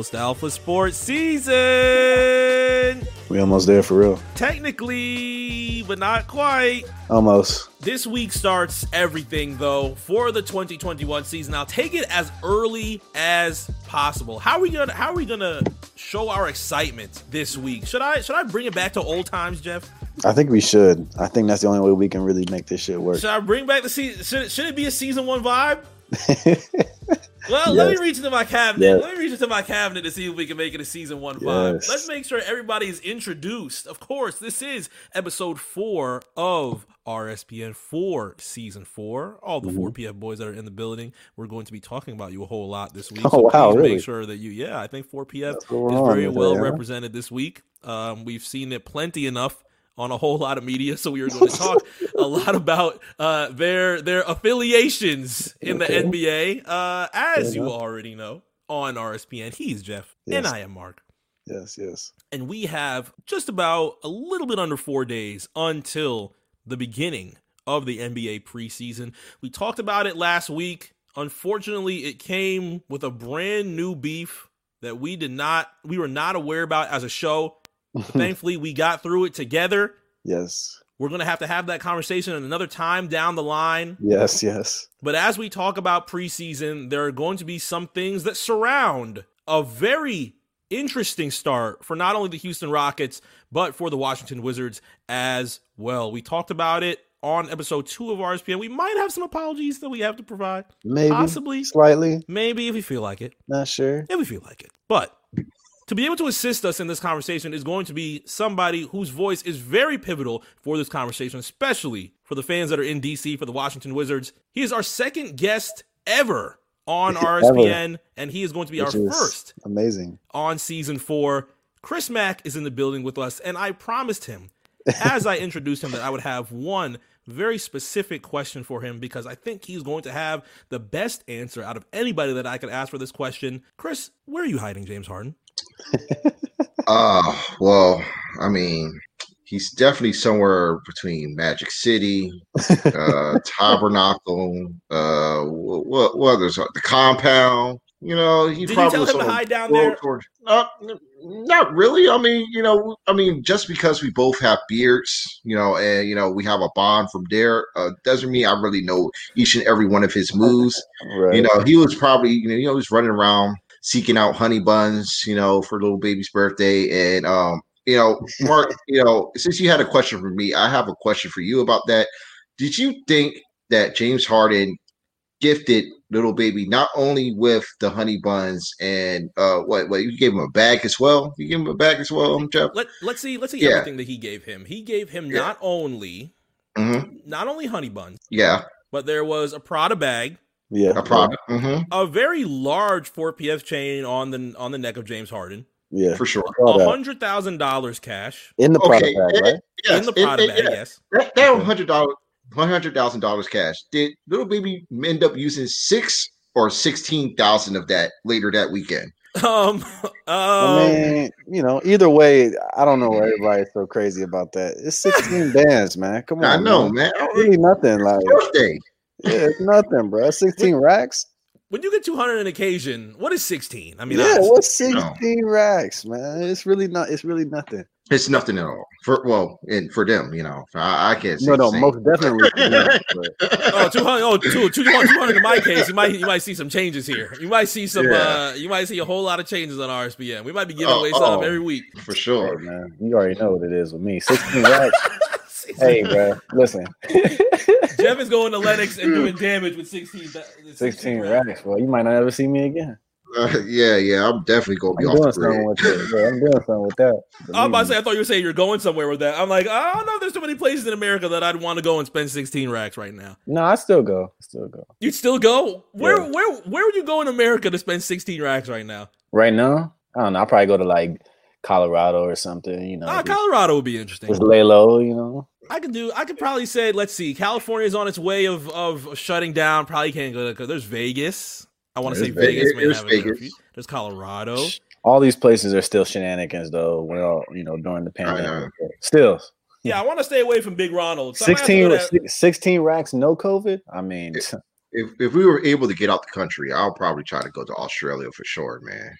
almost alpha sports season. We almost there for real. Technically, but not quite. Almost. This week starts everything though for the 2021 season. I'll take it as early as possible. How are we gonna how are we gonna show our excitement this week? Should I should I bring it back to old times, Jeff? I think we should. I think that's the only way we can really make this shit work. Should I bring back the season? Should, should it be a season one vibe? Well, let me reach into my cabinet. Yes. Let me reach into my cabinet to see if we can make it a season one vibe. Yes. Let's make sure everybody is introduced. Of course, this is episode four of RSPN four, season four. All the four PF boys that are in the building, we're going to be talking about you a whole lot this week. Oh, so wow, really? Make sure that you, yeah, I think four PF is very well represented this week. Um, we've seen it plenty enough on a whole lot of media, so we are going to talk a lot about uh, their their affiliations in the NBA. Uh, as you already know, on RSPN, he's Jeff, and I am Mark. Yes, yes. And we have just about a little bit under four days until the beginning of the NBA preseason. We talked about it last week. Unfortunately, it came with a brand new beef that we did not, we were not aware about as a show. Thankfully, we got through it together. yes. We're going to have to have that conversation another time down the line. Yes, yes. But as we talk about preseason, there are going to be some things that surround a very interesting start for not only the Houston Rockets, but for the Washington Wizards as well. We talked about it on episode two of RSPN. We might have some apologies that we have to provide. Maybe. Possibly. Slightly. Maybe if we feel like it. Not sure. If we feel like it. But to be able to assist us in this conversation is going to be somebody whose voice is very pivotal for this conversation, especially for the fans that are in DC for the Washington Wizards. He is our second guest ever on RSPN, and he is going to be Which our first Amazing. on season four. Chris Mack is in the building with us, and I promised him as I introduced him that I would have one very specific question for him because I think he's going to have the best answer out of anybody that I could ask for this question. Chris, where are you hiding James Harden? Uh, well, I mean, he's definitely somewhere between Magic City, uh, Tabernacle, uh, what, what others? are- The compound. You know, he Did you probably tell was him to somewhere hide down there? toward- uh, not really. I mean, you know, I mean, just because we both have beards, you know, and you know, we have a bond from there, uh, doesn't mean I really know each and every one of his moves. right. You know, he was probably, you know, he was running around seeking out honey buns, you know, for Lil Baby's birthday. And um, you know, Mark, you know, since you had a question for me, I have a question for you about that. Did you think that James Harden gifted Lil Baby not only with the honey buns and uh what what you gave him a bag as well? You gave him a bag as well, um, Jeff? Let Let's see. Let's see Yeah. everything that he gave him. He gave him Yeah. not only hmm not only honey buns, Yeah, but there was a Prada bag, yeah. a product. hmm a very large four PF chain on the on the neck of James Harden, Yeah. For sure. A hundred thousand dollars cash In the product Okay, bag, right? Yes, in the and- Prada and- bag. yeah. Yes. That, that Okay. hundred dollar, one hundred thousand dollars cash. Did Lil Baby end up using six or sixteen thousand of that later that weekend? Um. um, I Um. mean, you know, either way, I don't know why everybody's so crazy about that. It's 16 bands, man. Come on. I know, man. man. Really nothing. Like, Birthday. Yeah, it's nothing, bro. 16 racks. when you get two hundred an occasion, what is sixteen? I mean, yeah, honestly. what's 16 racks, man? It's really not. It's really nothing. It's nothing at all. For well, and for them, you know, I, I can't say. No, no, same. most definitely. for them, Oh, 200, oh, two- two- 200 in my case, you might you might see some changes here. You might see some Yeah. uh you might see a whole lot of changes on RSPN. We might be giving Oh, away something oh. every week. for Hey, sure. man, you already know what it is with me. 16 racks. hey, bro, listen. Jeff is going to Lenox and doing damage with 16 th- 16 racks. Well, you might not ever see me again. Uh, yeah, yeah, I'm definitely gonna be I'm off doing the grid. something with that. Yeah, I'm doing something with that. I was about to say I thought you were saying you're going somewhere with that. I'm like, I don't know if there's too many places in America that I'd want to go and spend 16 racks right now. No, I still go. Still go. You'd still go? Where Yeah. where where would you go in America to spend 16 racks right now? Right now, I don't know. I'll probably go to like Colorado or something. You know, Ah, Colorado would be interesting. just lay low. You know. I could do. I could probably say, let's see. California is on its way of of shutting down. Probably can't go there, because there's Vegas. I want to say Vegas. Vegas, there's Vegas. There's Colorado. All these places are still shenanigans, though. Well, you know, during the pandemic. Still, Yeah, I want to stay away from Big Ronald. So I might have to 16, to- 16 racks, no COVID. I mean, If if we were able to get out the country, I'll probably try to go to Australia for sure, man.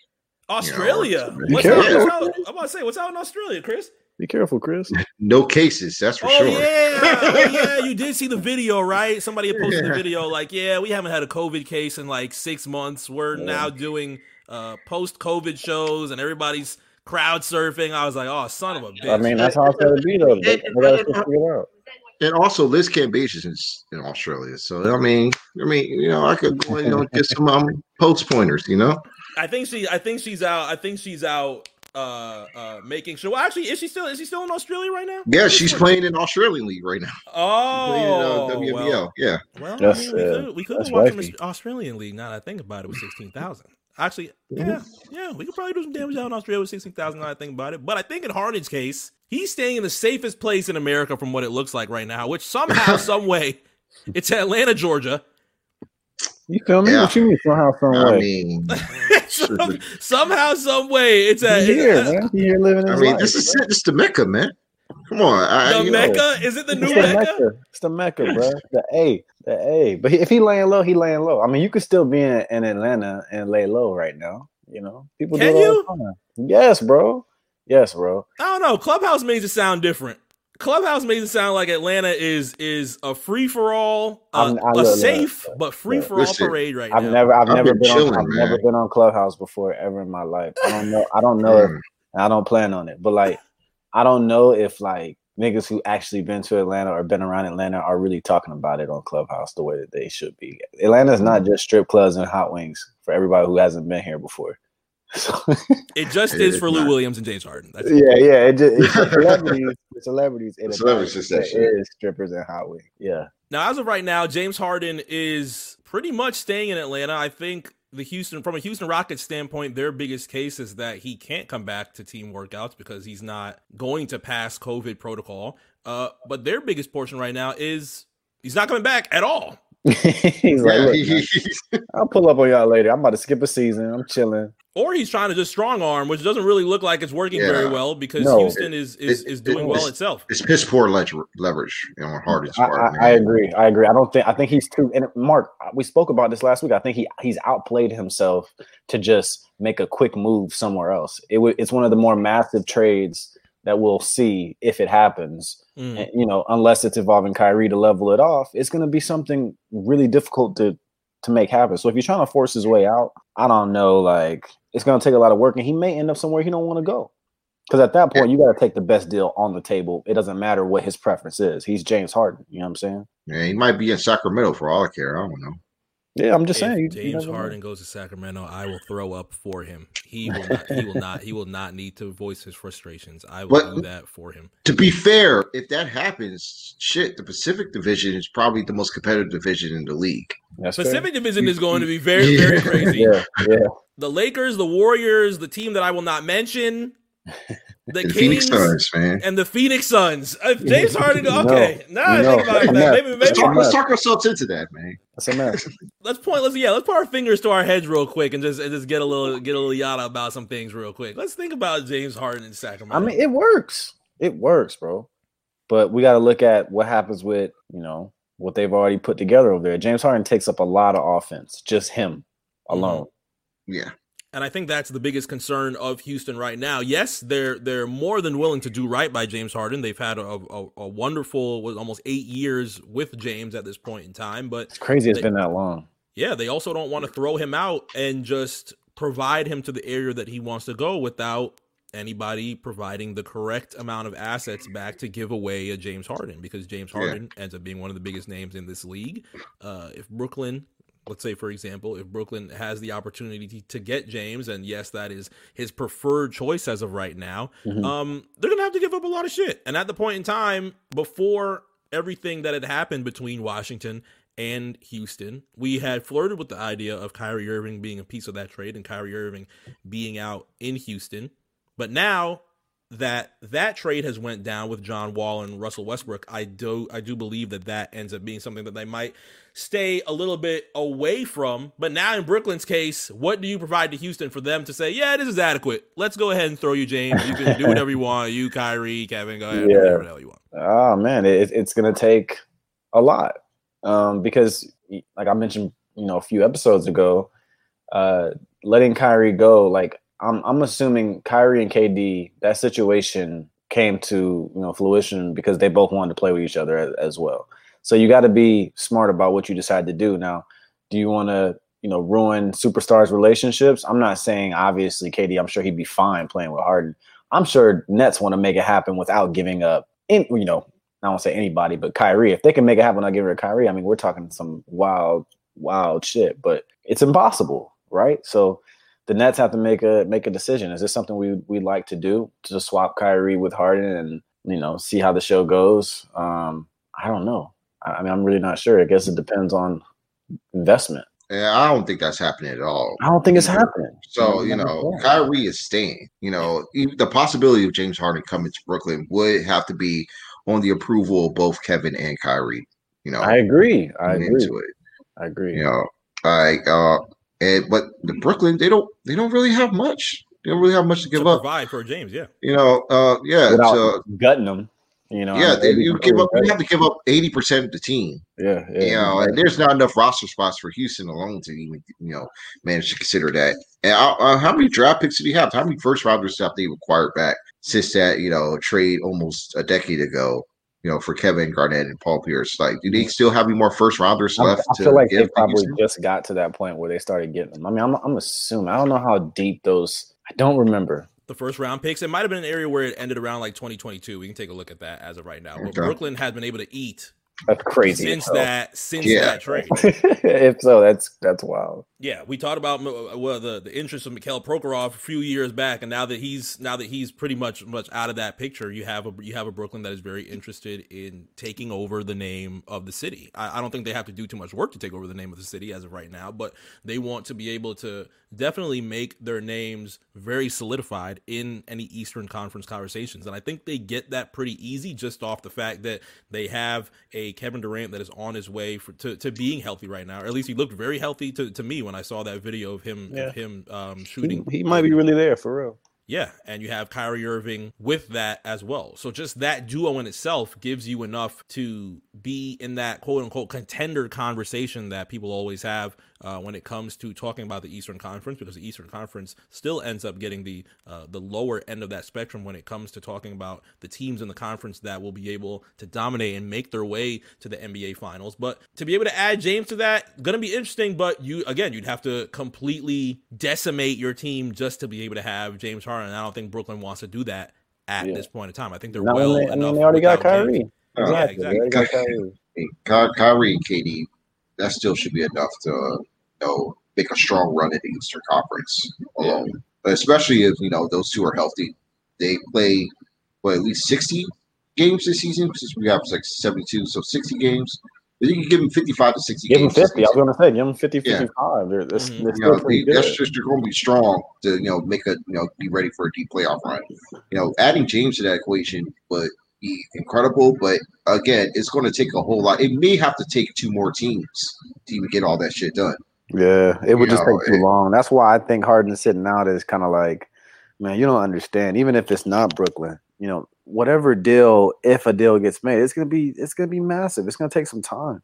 Australia. You know, what's, out, what's out? I'm about to say, what's out in Australia, Chris? Be careful, Chris. No cases, that's for oh, sure. Yeah. oh, yeah. You did see the video, right? Somebody had posted the video like, yeah, we haven't had a COVID case in like six months. We're yeah. now doing uh, post COVID shows and everybody's crowd surfing. I was like, oh, son of a bitch. I mean, that's how it's going to be, though. They, they gotta figure it out. And also, Liz Cambage is in Australia, so I mean, I mean, you know, I could go, you know, get some um, post pointers, you know. I think she, I think she's out. I think she's out uh uh making sure. Well, actually, is she still is she still in Australia right now? Yeah, she's playing in Australian league right now. Oh, in, uh, WNBL. Well, yeah. Well, I mean, we could we could watch the Australian league. Now that I think about it, with sixteen thousand. Actually, yeah, yeah, we could probably do some damage out in Australia with sixteen thousand. Now I think about it, but I think in Harden's case, he's staying in the safest place in America from what it looks like right now, which somehow, some way, it's Atlanta, Georgia. You feel me? Yeah. What you mean somehow, some I way? mean, some, somehow, some way, it's a here, uh, man. He here living. I mean, life, this is this the Mecca, man. Come on, I, the Mecca know. is it the new it's Mecca? The Mecca? It's the Mecca, bro. The A, the A. But if he laying low, he laying low. I mean, you could still be in, in Atlanta and lay low right now. You know, people Can do it all you? the time. Yes, bro. Yes, bro. I don't know. Clubhouse makes it sound different. Clubhouse makes it sound like Atlanta is is a free for all, uh, a safe but free for all parade right I've now. Never, I've, I've never been been, chilling, on. I've man. never been on Clubhouse before ever in my life. I don't know. I don't know. if, I don't plan on it. But like, I don't know if like niggas who actually been to Atlanta or been around Atlanta are really talking about it on Clubhouse the way that they should be. Atlanta is not just strip clubs and hot wings for everybody who hasn't been here before. So it just it is, is for Lou Williams and James Harden. That's yeah, it. yeah. It just, it's celebrities, celebrities, it, celebrities just that it is strippers and hot wings. Yeah. Now, as of right now, James Harden is pretty much staying in Atlanta. I think the Houston, from a Houston Rockets standpoint, their biggest case is that he can't come back to team workouts because he's not going to pass COVID protocol. Uh, but their biggest portion right now is he's not coming back at all. he's like, Look, I'll pull up on y'all later. I'm about to skip a season. I'm chilling. Or he's trying to just strong arm, which doesn't really look like it's working yeah. very well because no, Houston is is, is doing well itself. It's piss poor leverage, you know, Harden's I, I, I, agree. I agree. I don't think I think he's too. And Mark, we spoke about this last week. I think he he's outplayed himself to just make a quick move somewhere else. It w- it's one of the more massive trades that we'll see if it happens. Mm. And, you know, unless it's involving Kyrie to level it off, it's going to be something really difficult to to make happen. So if you're trying to force his way out, I don't know. Like it's going to take a lot of work, and he may end up somewhere he don't want to go. Because at that point, yeah. you got to take the best deal on the table. It doesn't matter what his preference is. He's James Harden. You know what I'm saying? Yeah, he might be in Sacramento for all I care. I don't know. Yeah, I'm just if saying. James Harden goes to Sacramento, I will throw up for him. He will not. he will not. He will not need to voice his frustrations. I will but, do that for him. To be fair, if that happens, shit, the Pacific Division is probably the most competitive division in the league. That's Pacific fair. Division is going to be very, very crazy. yeah, yeah. The Lakers, the Warriors, the team that I will not mention, the, the Phoenix Suns, man, and the Phoenix Suns. If James Harden, okay, no, now I think about that. Maybe, maybe let's talk, let's talk, ourselves into that, man. That's a mess. let's point. Let's yeah. Let's put our fingers to our heads real quick and just and just get a little get a little yada about some things real quick. Let's think about James Harden in Sacramento. I mean, it works. It works, bro. But we got to look at what happens with you know what they've already put together over there. James Harden takes up a lot of offense, just him alone. Mm-hmm. Yeah. And I think that's the biggest concern of Houston right now. Yes, they're they're more than willing to do right by James Harden. They've had a, a, a wonderful, was almost eight years with James at this point in time. But it's crazy. It's they, been that long. Yeah, they also don't want to throw him out and just provide him to the area that he wants to go without anybody providing the correct amount of assets back to give away a James Harden because James Harden yeah. ends up being one of the biggest names in this league. Uh, if Brooklyn let's say for example if brooklyn has the opportunity to get james and yes that is his preferred choice as of right now mm-hmm. um they're gonna have to give up a lot of shit and at the point in time before everything that had happened between washington and Houston. We had flirted with the idea of Kyrie Irving being a piece of that trade and Kyrie Irving being out in Houston. But now that that trade has went down with John Wall and Russell Westbrook, I do I do believe that that ends up being something that they might stay a little bit away from. But now in Brooklyn's case, what do you provide to Houston for them to say, yeah, this is adequate? Let's go ahead and throw you, James. You can do whatever you want. You, Kyrie, Kevin, go ahead. Yeah. whatever the hell you want. Oh man, it, it's gonna take a lot um, because, like I mentioned, you know, a few episodes ago, uh, letting Kyrie go, like I'm I'm assuming Kyrie and KD that situation came to you know fruition because they both wanted to play with each other as, as well. So you got to be smart about what you decide to do. Now, do you want to you know ruin superstars' relationships? I'm not saying obviously KD. I'm sure he'd be fine playing with Harden. I'm sure Nets want to make it happen without giving up. In, you know, I don't say anybody, but Kyrie. If they can make it happen without giving to Kyrie, I mean, we're talking some wild, wild shit. But it's impossible, right? So the Nets have to make a make a decision. Is this something we we like to do to just swap Kyrie with Harden and you know see how the show goes? Um, I don't know. I, I mean, I'm really not sure. I guess it depends on investment. Yeah, I don't think that's happening at all. I don't think it's happening. So you know, Kyrie is staying. You know, the possibility of James Harden coming to Brooklyn would have to be on the approval of both Kevin and Kyrie. You know, I agree. I agree. I agree. You know, I uh, and but the Brooklyn they don't they don't really have much. They don't really have much to give to up. Provide for James, yeah. You know, uh, yeah. Without so, gutting them. You know, yeah, they, you give up. You have to give up eighty percent of the team. Yeah, yeah you know, and there's not enough roster spots for Houston alone to even you know manage to consider that. And uh, uh, how many draft picks did he have? How many first rounders have they acquired back since that you know trade almost a decade ago? You know, for Kevin Garnett and Paul Pierce, like, do they still have any more first rounders left? I, I feel like they probably just got to that point where they started getting them. I mean, I'm, I'm assuming. I don't know how deep those. I don't remember the first round picks. It might have been an area where it ended around like 2022. We can take a look at that as of right now. But Brooklyn has been able to eat that's crazy. Since that, since yeah. that trade. if so, that's that's wild. Yeah, we talked about uh, well the the interest of Mikhail Prokhorov a few years back, and now that he's now that he's pretty much much out of that picture, you have a you have a Brooklyn that is very interested in taking over the name of the city. I, I don't think they have to do too much work to take over the name of the city as of right now, but they want to be able to definitely make their names very solidified in any Eastern Conference conversations, and I think they get that pretty easy just off the fact that they have a Kevin Durant that is on his way for, to, to being healthy right now. Or at least he looked very healthy to, to me when I saw that video of him yeah. of him um, shooting. He, he might be really there for real. Yeah, and you have Kyrie Irving with that as well. So just that duo in itself gives you enough to be in that quote unquote contender conversation that people always have uh, when it comes to talking about the Eastern Conference, because the Eastern Conference still ends up getting the uh, the lower end of that spectrum when it comes to talking about the teams in the conference that will be able to dominate and make their way to the NBA Finals. But to be able to add James to that, gonna be interesting. But you again, you'd have to completely decimate your team just to be able to have James Harden. And I don't think Brooklyn wants to do that at yeah. this point in time. I think they're Not well they, enough. I mean, they already got Kyrie. James. Exactly. Yeah, exactly. Kyrie. Kyrie and KD, that still should be enough to uh, you know make a strong run in the Eastern Conference alone. But especially if you know those two are healthy, they play what at least sixty games this season since we have like seventy two, so sixty games. You can give them 55 to 60 give them 50. I was going to say, give them 50, 55. Yeah. They're, they're, mm-hmm. they're you know, they, that's just they're going to be strong to, you know, make a, you know, be ready for a deep playoff run. You know, adding James to that equation would be incredible, but again, it's going to take a whole lot. It may have to take two more teams to even get all that shit done. Yeah, it would you just know, take too it, long. That's why I think Harden sitting out is kind of like, man, you don't understand. Even if it's not Brooklyn, you know, whatever deal, if a deal gets made, it's gonna be it's gonna be massive. It's gonna take some time.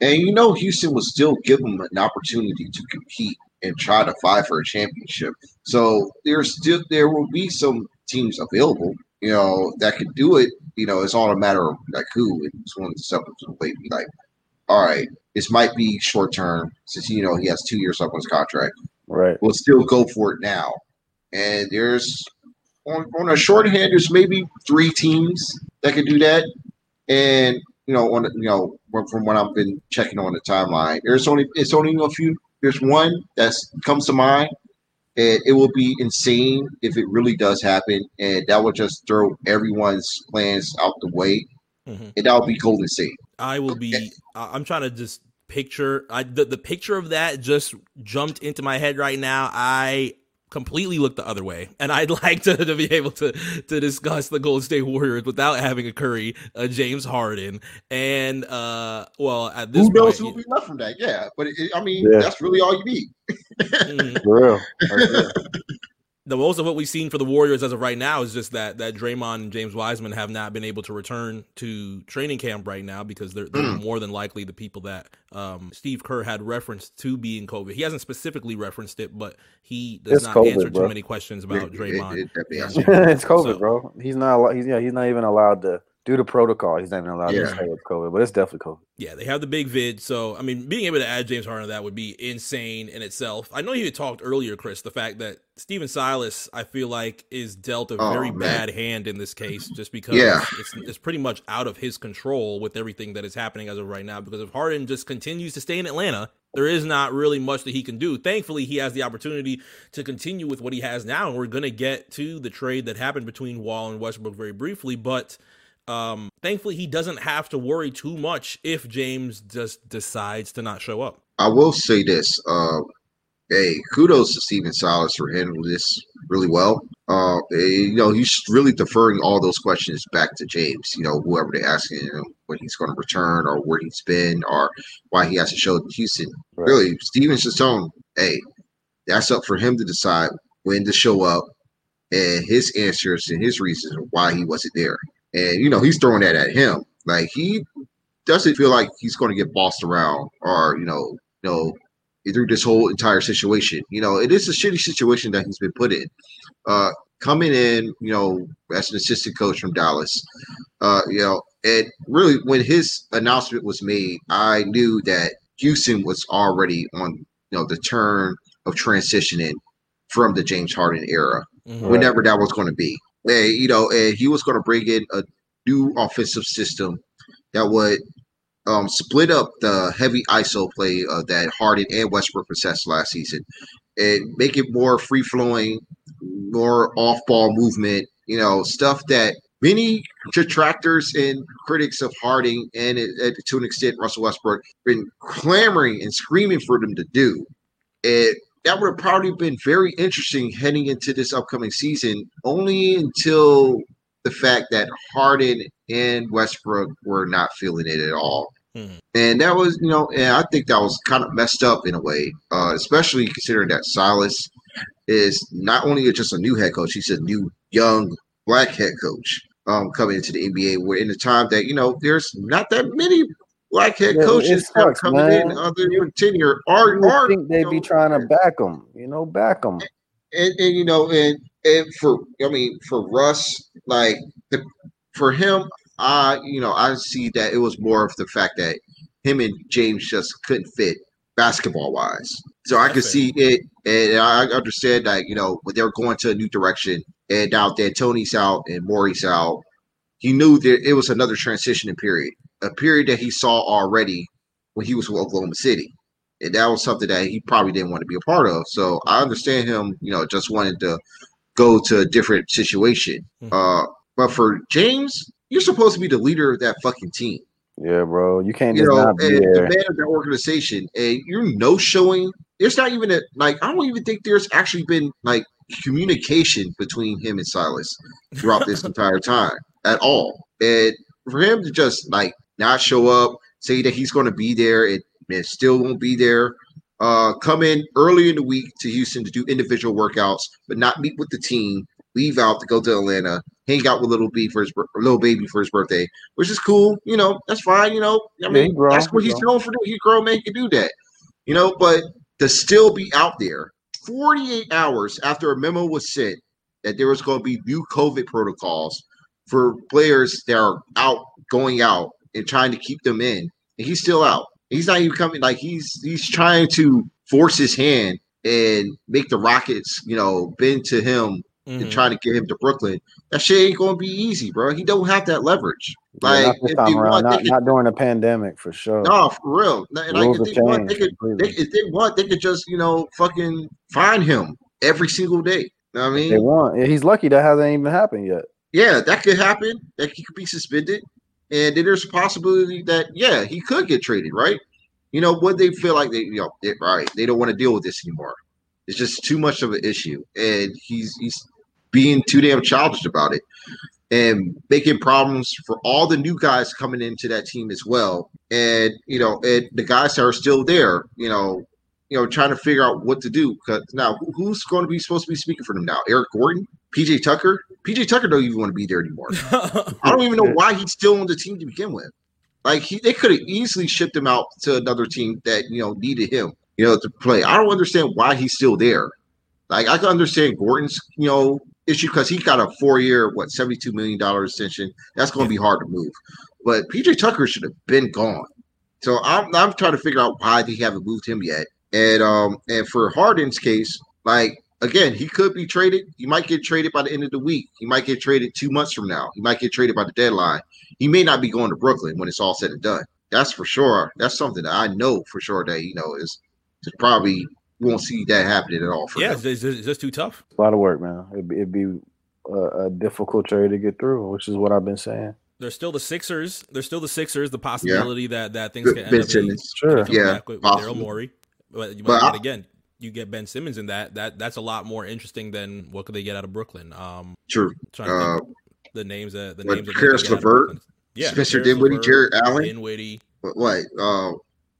And you know, Houston will still give them an opportunity to compete and try to fight for a championship. So there's still there will be some teams available, you know, that could do it. You know, it's all a matter of like who. It's one of the stuff to be like, all right, this might be short term since you know he has two years left on his contract. Right. We'll still go for it now. And there's on, on a shorthand, there's maybe three teams that can do that. And you know, on you know, from what I've been checking on the timeline, there's only it's only a few. There's one that comes to mind, and it will be insane if it really does happen, and that will just throw everyone's plans out the way, mm-hmm. and that will be Golden State. I will be. I'm trying to just picture. I the, the picture of that just jumped into my head right now. I completely look the other way, and I'd like to, to be able to to discuss the Golden State Warriors without having a Curry, a James Harden, and uh, well, at this who knows who will be left from that? Yeah, but it, I mean, yeah. that's really all you need. For real. the most of what we've seen for the Warriors as of right now is just that that Draymond and James Wiseman have not been able to return to training camp right now because they're, they're mm. more than likely the people that um, Steve Kerr had referenced to being COVID. He hasn't specifically referenced it, but he does it's not COVID, answer bro. too many questions about Draymond. It, it, it's COVID, so, bro. He's not. He's yeah. He's not even allowed to due to protocol, he's not even allowed yeah. to say it's COVID, but it's definitely COVID. Yeah, they have the big vid. So, I mean, being able to add James Harden to that would be insane in itself. I know you had talked earlier, Chris, the fact that Stephen Silas, I feel like, is dealt a oh, very man. bad hand in this case just because yeah. it's, it's pretty much out of his control with everything that is happening as of right now. Because if Harden just continues to stay in Atlanta, there is not really much that he can do. Thankfully, he has the opportunity to continue with what he has now. And we're going to get to the trade that happened between Wall and Westbrook very briefly. But um, thankfully, he doesn't have to worry too much if James just decides to not show up. I will say this. Uh, hey, kudos to Stephen Silas for handling this really well. Uh, you know, he's really deferring all those questions back to James. You know, whoever they're asking him when he's going to return or where he's been or why he hasn't showed in Houston. Right. Really, Stephen's just telling, hey, that's up for him to decide when to show up and his answers and his reasons why he wasn't there. And you know, he's throwing that at him. Like he doesn't feel like he's going to get bossed around or you know, you know, through this whole entire situation. You know, it is a shitty situation that he's been put in. Uh, coming in, you know, as an assistant coach from Dallas, uh, you know, and really when his announcement was made, I knew that Houston was already on, you know, the turn of transitioning from the James Harden era, mm-hmm. whenever that was going to be. And, you know, and he was going to bring in a new offensive system that would um, split up the heavy ISO play uh, that Harden and Westbrook possessed last season, and make it more free flowing, more off ball movement. You know, stuff that many detractors and critics of Harden and uh, to an extent Russell Westbrook been clamoring and screaming for them to do. That would have probably been very interesting heading into this upcoming season, only until the fact that Harden and Westbrook were not feeling it at all. Mm-hmm. And that was, you know, and I think that was kind of messed up in a way, uh, especially considering that Silas is not only just a new head coach, he's a new young black head coach um, coming into the NBA. Where in a time that you know there's not that many black head yeah, coaches sucks, coming man. in other you, tenure are, you are think they'd be trying to back them, you know, back them. And, and, you know, and and for I mean, for Russ, like the for him, I you know I see that it was more of the fact that him and James just couldn't fit basketball wise. So I could see it, and I understand that you know when they were going to a new direction, and now that Tony's out and Morey's out, he knew that it was another transitioning period a period that he saw already when he was with Oklahoma City. And that was something that he probably didn't want to be a part of. So I understand him, you know, just wanted to go to a different situation. Mm-hmm. Uh, but for James, you're supposed to be the leader of that fucking team. Yeah, bro. You can't you know, not be and there. the man of that organization. And you're no showing. There's not even a like I don't even think there's actually been like communication between him and Silas throughout this entire time at all. And for him to just like not show up, say that he's going to be there, it, it still won't be there. Uh, come in early in the week to Houston to do individual workouts, but not meet with the team. Leave out to go to Atlanta, hang out with little B for his little baby for his birthday, which is cool. You know, that's fine. You know, I mean, yeah, that's what he's known for. He grown man can do that. You know, but to still be out there 48 hours after a memo was sent that there was going to be new COVID protocols for players that are out going out and trying to keep them in, and he's still out. He's not even coming. Like he's he's trying to force his hand and make the Rockets, you know, bend to him mm-hmm. and trying to get him to Brooklyn. That shit ain't gonna be easy, bro. He don't have that leverage. Like yeah, if they want, not, they could, not during the pandemic for sure. No, for real. Like, if they want, they could. They, if they want, they could just you know fucking find him every single day. You know what I mean, they want. He's lucky that hasn't even happened yet. Yeah, that could happen. That he could be suspended and then there's a possibility that yeah, he could get traded, right? You know, would they feel like they, you know, they, right? They don't want to deal with this anymore. It's just too much of an issue, and he's he's being too damn childish about it, and making problems for all the new guys coming into that team as well. And you know, and the guys that are still there, you know, you know, trying to figure out what to do. Because now, who's going to be supposed to be speaking for them now? Eric Gordon, PJ Tucker. PJ Tucker don't even want to be there anymore. I don't even know why he's still on the team to begin with. Like he, they could have easily shipped him out to another team that you know needed him, you know, to play. I don't understand why he's still there. Like I can understand Gordon's, you know, issue because he got a four-year, what, seventy-two million dollar extension. That's going to be hard to move. But PJ Tucker should have been gone. So I'm I'm trying to figure out why they haven't moved him yet. And um and for Harden's case, like again, he could be traded. He might get traded by the end of the week. He might get traded two months from now. He might get traded by the deadline. He may not be going to Brooklyn when it's all said and done. That's for sure. That's something that I know for sure that you know is, is probably won't see that happening at all. For yeah, them. it's, it's, it's too tough. a lot of work, man. It'd be, it'd be a, a difficult trade to get through, which is what I've been saying. There's still the Sixers. There's still the Sixers. The possibility that that things Ben can end up being, Sure. coming Yeah, back with, with Daryl. Morey. But, but, But I- again, you get Ben Simmons in that. That that's a lot more interesting than what could they get out of Brooklyn. Um, True. trying to Uh, the names that the what, names that they Caris could get out of LeVert? Yeah, Spencer Dinwiddie, Jarrett Allen. Dinwiddie. what? what uh,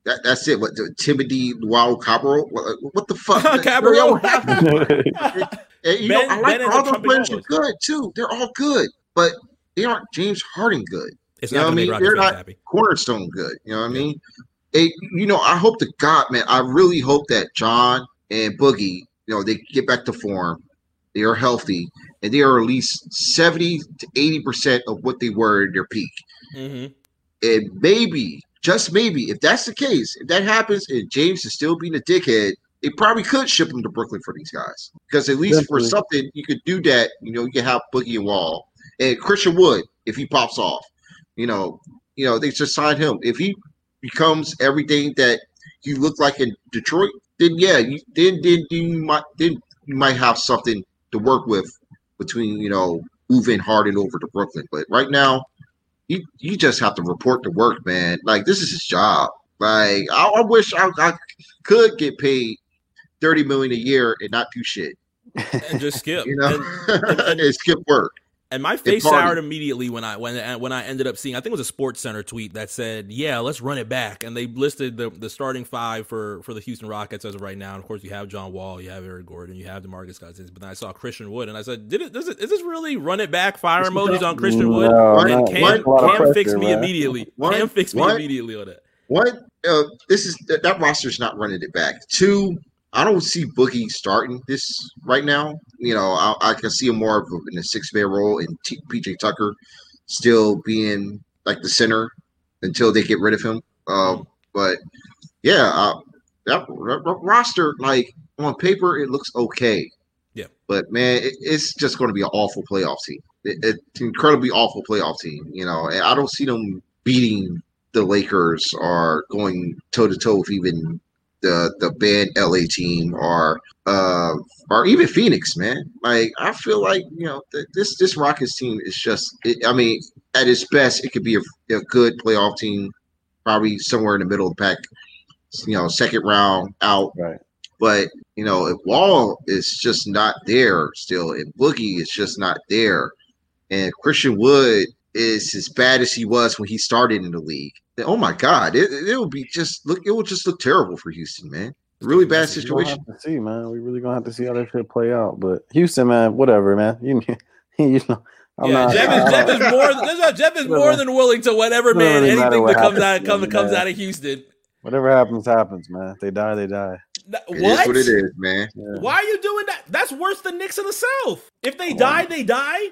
that, that's it. What the Timothy Wow Cabral? What, what the fuck? Cabral. And, you Ben- know, I like ends all up those players are good too. They're all good, but they aren't James Harden good. It's You not know what I mean? They're not- happy. Cornerstone good. You know what I mean? It, you know, I hope to God, man, I really hope that John and Boogie, you know, they get back to form. They are healthy, and they are at least seventy to eighty percent of what they were in their peak. hmm And maybe, just maybe, if that's the case, if that happens and James is still being a dickhead, they probably could ship him to Brooklyn for these guys. Because at least for something, you could do that. You know, you can have Boogie and Wall and Christian Wood if he pops off. You know, you know, they just sign him. If he becomes everything that he looked like in Detroit, then yeah, you, then then you might then you might have something to work with between you know moving Harden over to Brooklyn. But right now, you you just have to report to work, man. Like this is his job. Like I, I wish I, I could get paid thirty million a year and not do shit. And just skip. You know, And- and, and- skip work. And my face soured immediately when I when when I ended up seeing I think it was a Sports Center tweet that said, "Yeah, let's run it back." And they listed the the starting five for for the Houston Rockets as of right now. And of course, you have John Wall, you have Eric Gordon, you have DeMarcus Cousins. But then I saw Christian Wood, and I said, "Did it? Does it? Is this really run it back? Fire emojis on Christian Wood?" No, What? And not- Cam, that's a lot of Cam pressure, fixed me man. immediately. What? Cam fixed me What? immediately on it. One, uh, this is that, that roster's not running it back. Two, I don't see Boogie starting this right now. You know, I, I can see him more of in a six man role and T, PJ Tucker still being like the center until they get rid of him. Um, but yeah, uh, that, that roster, like on paper, it looks okay. Yeah. But man, it, it's just going to be an awful playoff team. It, it's incredibly awful playoff team. You know, and I don't see them beating the Lakers or going toe to toe with even the the bad LA team or uh or even Phoenix, man. Like I feel like you know th- this this Rockets team is just. It, I mean, at its best, it could be a, a good playoff team, probably somewhere in the middle of the pack. You know, second round out. Right. But you know, if Wall is just not there still, and Boogie is just not there, and Christian Wood is as bad as he was when he started in the league, oh my God, it, it would be just look. It will just look terrible for Houston, man. Really bad We're We're situation. have to see, man. We really gonna have to see how that shit play out. But Houston, man, whatever, man. You, you know, I'm yeah, not. Jeff is, Jeff is more Jeff is more than willing to whatever man really matter anything what that comes out happens, comes man. comes out of Houston. Whatever happens, happens, man. If they die, they die. Th- It is What? what it is, man. Yeah. Why are you doing that? That's worse than Knicks in the South. If they Oh, die, they die.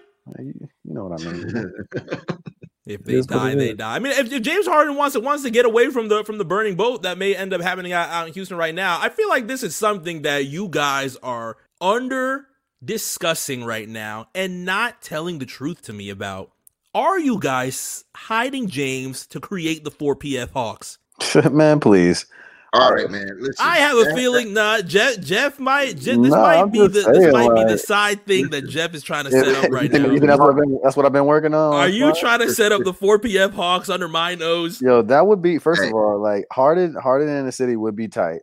You, know what I mean. If they die, they die. I mean, if, if James Harden wants to wants to get away from the from the burning boat that may end up happening out, out in Houston right now, I feel like this is something that you guys are under discussing right now and not telling the truth to me about. Are you guys hiding James to create the 4 PF Hawks? man, please. All right, man. Listen, I have a feeling, nah, Jeff. Jeff might. Je- this Nah, might I'm be the. just this saying, might be the side thing that Jeff is trying to set up you right think, now. you think that's what I've been? That's what I've been working on. Are you Right? trying to set up the 4 PF Hawks under my nose? Yo, that would be first Hey. of all, like Harden, Harden in the city would be tight.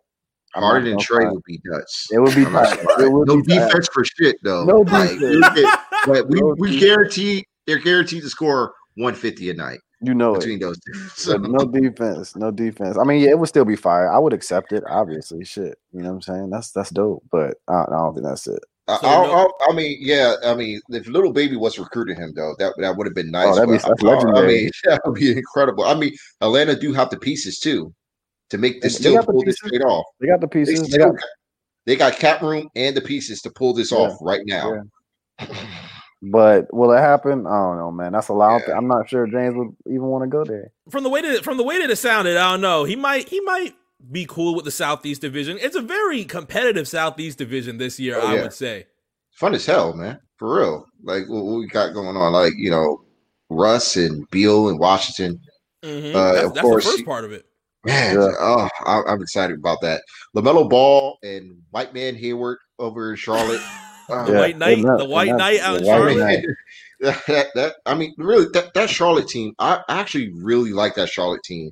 I'm not Harden and Trae would be nuts. It would be I'm tight. It would no be tight. defense for shit though. No Like, defense. you but we No we defense. guarantee they're guaranteed to score 150 a night. You know between it. those two. So, no defense, no defense. I mean, yeah, it would still be fire. I would accept it, obviously. Shit, you know what I'm saying? That's that's dope, but I, I don't think that's it. I, So I, no- I, I mean, yeah, I mean, if Lil Baby was recruiting him though, that that would have been nice. Oh, that'd be- that's I- I, mean, that would be incredible. I mean, Atlanta do have the pieces too to make this They still got pull this pieces. trade off. They got the pieces. They still got, got, they got cap room and the pieces to pull this Yeah. off right now. but will it happen? I don't know, man. That's a lot. Yeah. I'm not sure James would even want to go there. From the way that from the way that it sounded, I don't know. He might he might be cool with the Southeast Division. It's a very competitive Southeast Division this year, Oh, I yeah. would say. Fun as hell, man. For real. Like what, what we got going on, like you know, Russ and Beal and Washington. Mhm. Uh, that's of that's course, the first part of it. Man, Yeah. oh, I, I'm excited about that. LaMelo Ball and White Man Hayward over in Charlotte. The Yeah, White Knight, and that- the White Knight out in Charlotte. Knight. that, that, that- I mean, really, that, that Charlotte team, I actually really like that Charlotte team.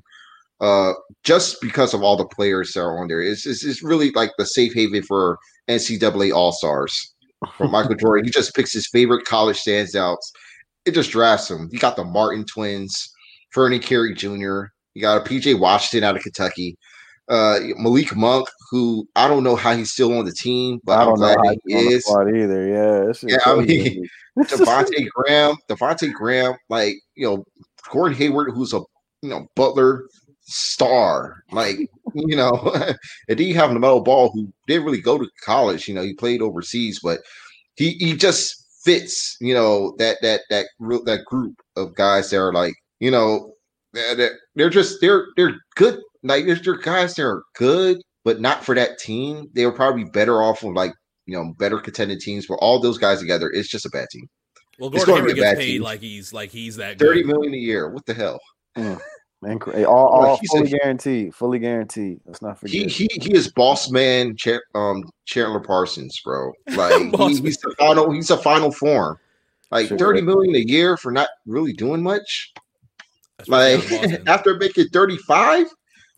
Uh, just because of all the players that are on there, it's, it's, it's really like the safe haven for NCAA All Stars. For Michael Jordan, he just picks his favorite college standouts. It just drafts them. You got the Martin twins, Vernon Carey Jr. You got a PJ Washington out of Kentucky. Uh, Malik Monk, who I don't know how he's still on the team, but I don't know how he he's on the is. either. Yeah, Yeah, I mean, Devonte' Graham, Devonte' Graham, like you know, Gordon Hayward, who's a you know Butler star, like you know, and then you have LaMelo Ball, who didn't really go to college. You know, he played overseas, but he he just fits. You know that that that that group of guys that are like you know they're just they're they're good. Like there's they're guys that are good, but not for that team. They were probably better off with like you know better contended teams. But all those guys together, it's just a bad team. Well, It's Gordon gonna Hayward gets paid team. like he's like he's that Thirty good. million a year. What the hell? Man, cra- all, all he's fully a- guaranteed. Fully guaranteed. Let's not He forget. he he he is boss man. Cha- um, Chandler Parsons, bro. Like he, he's the final. He's a final form. Like Sure. thirty million a year for not really doing much. That's Like after making thirty five.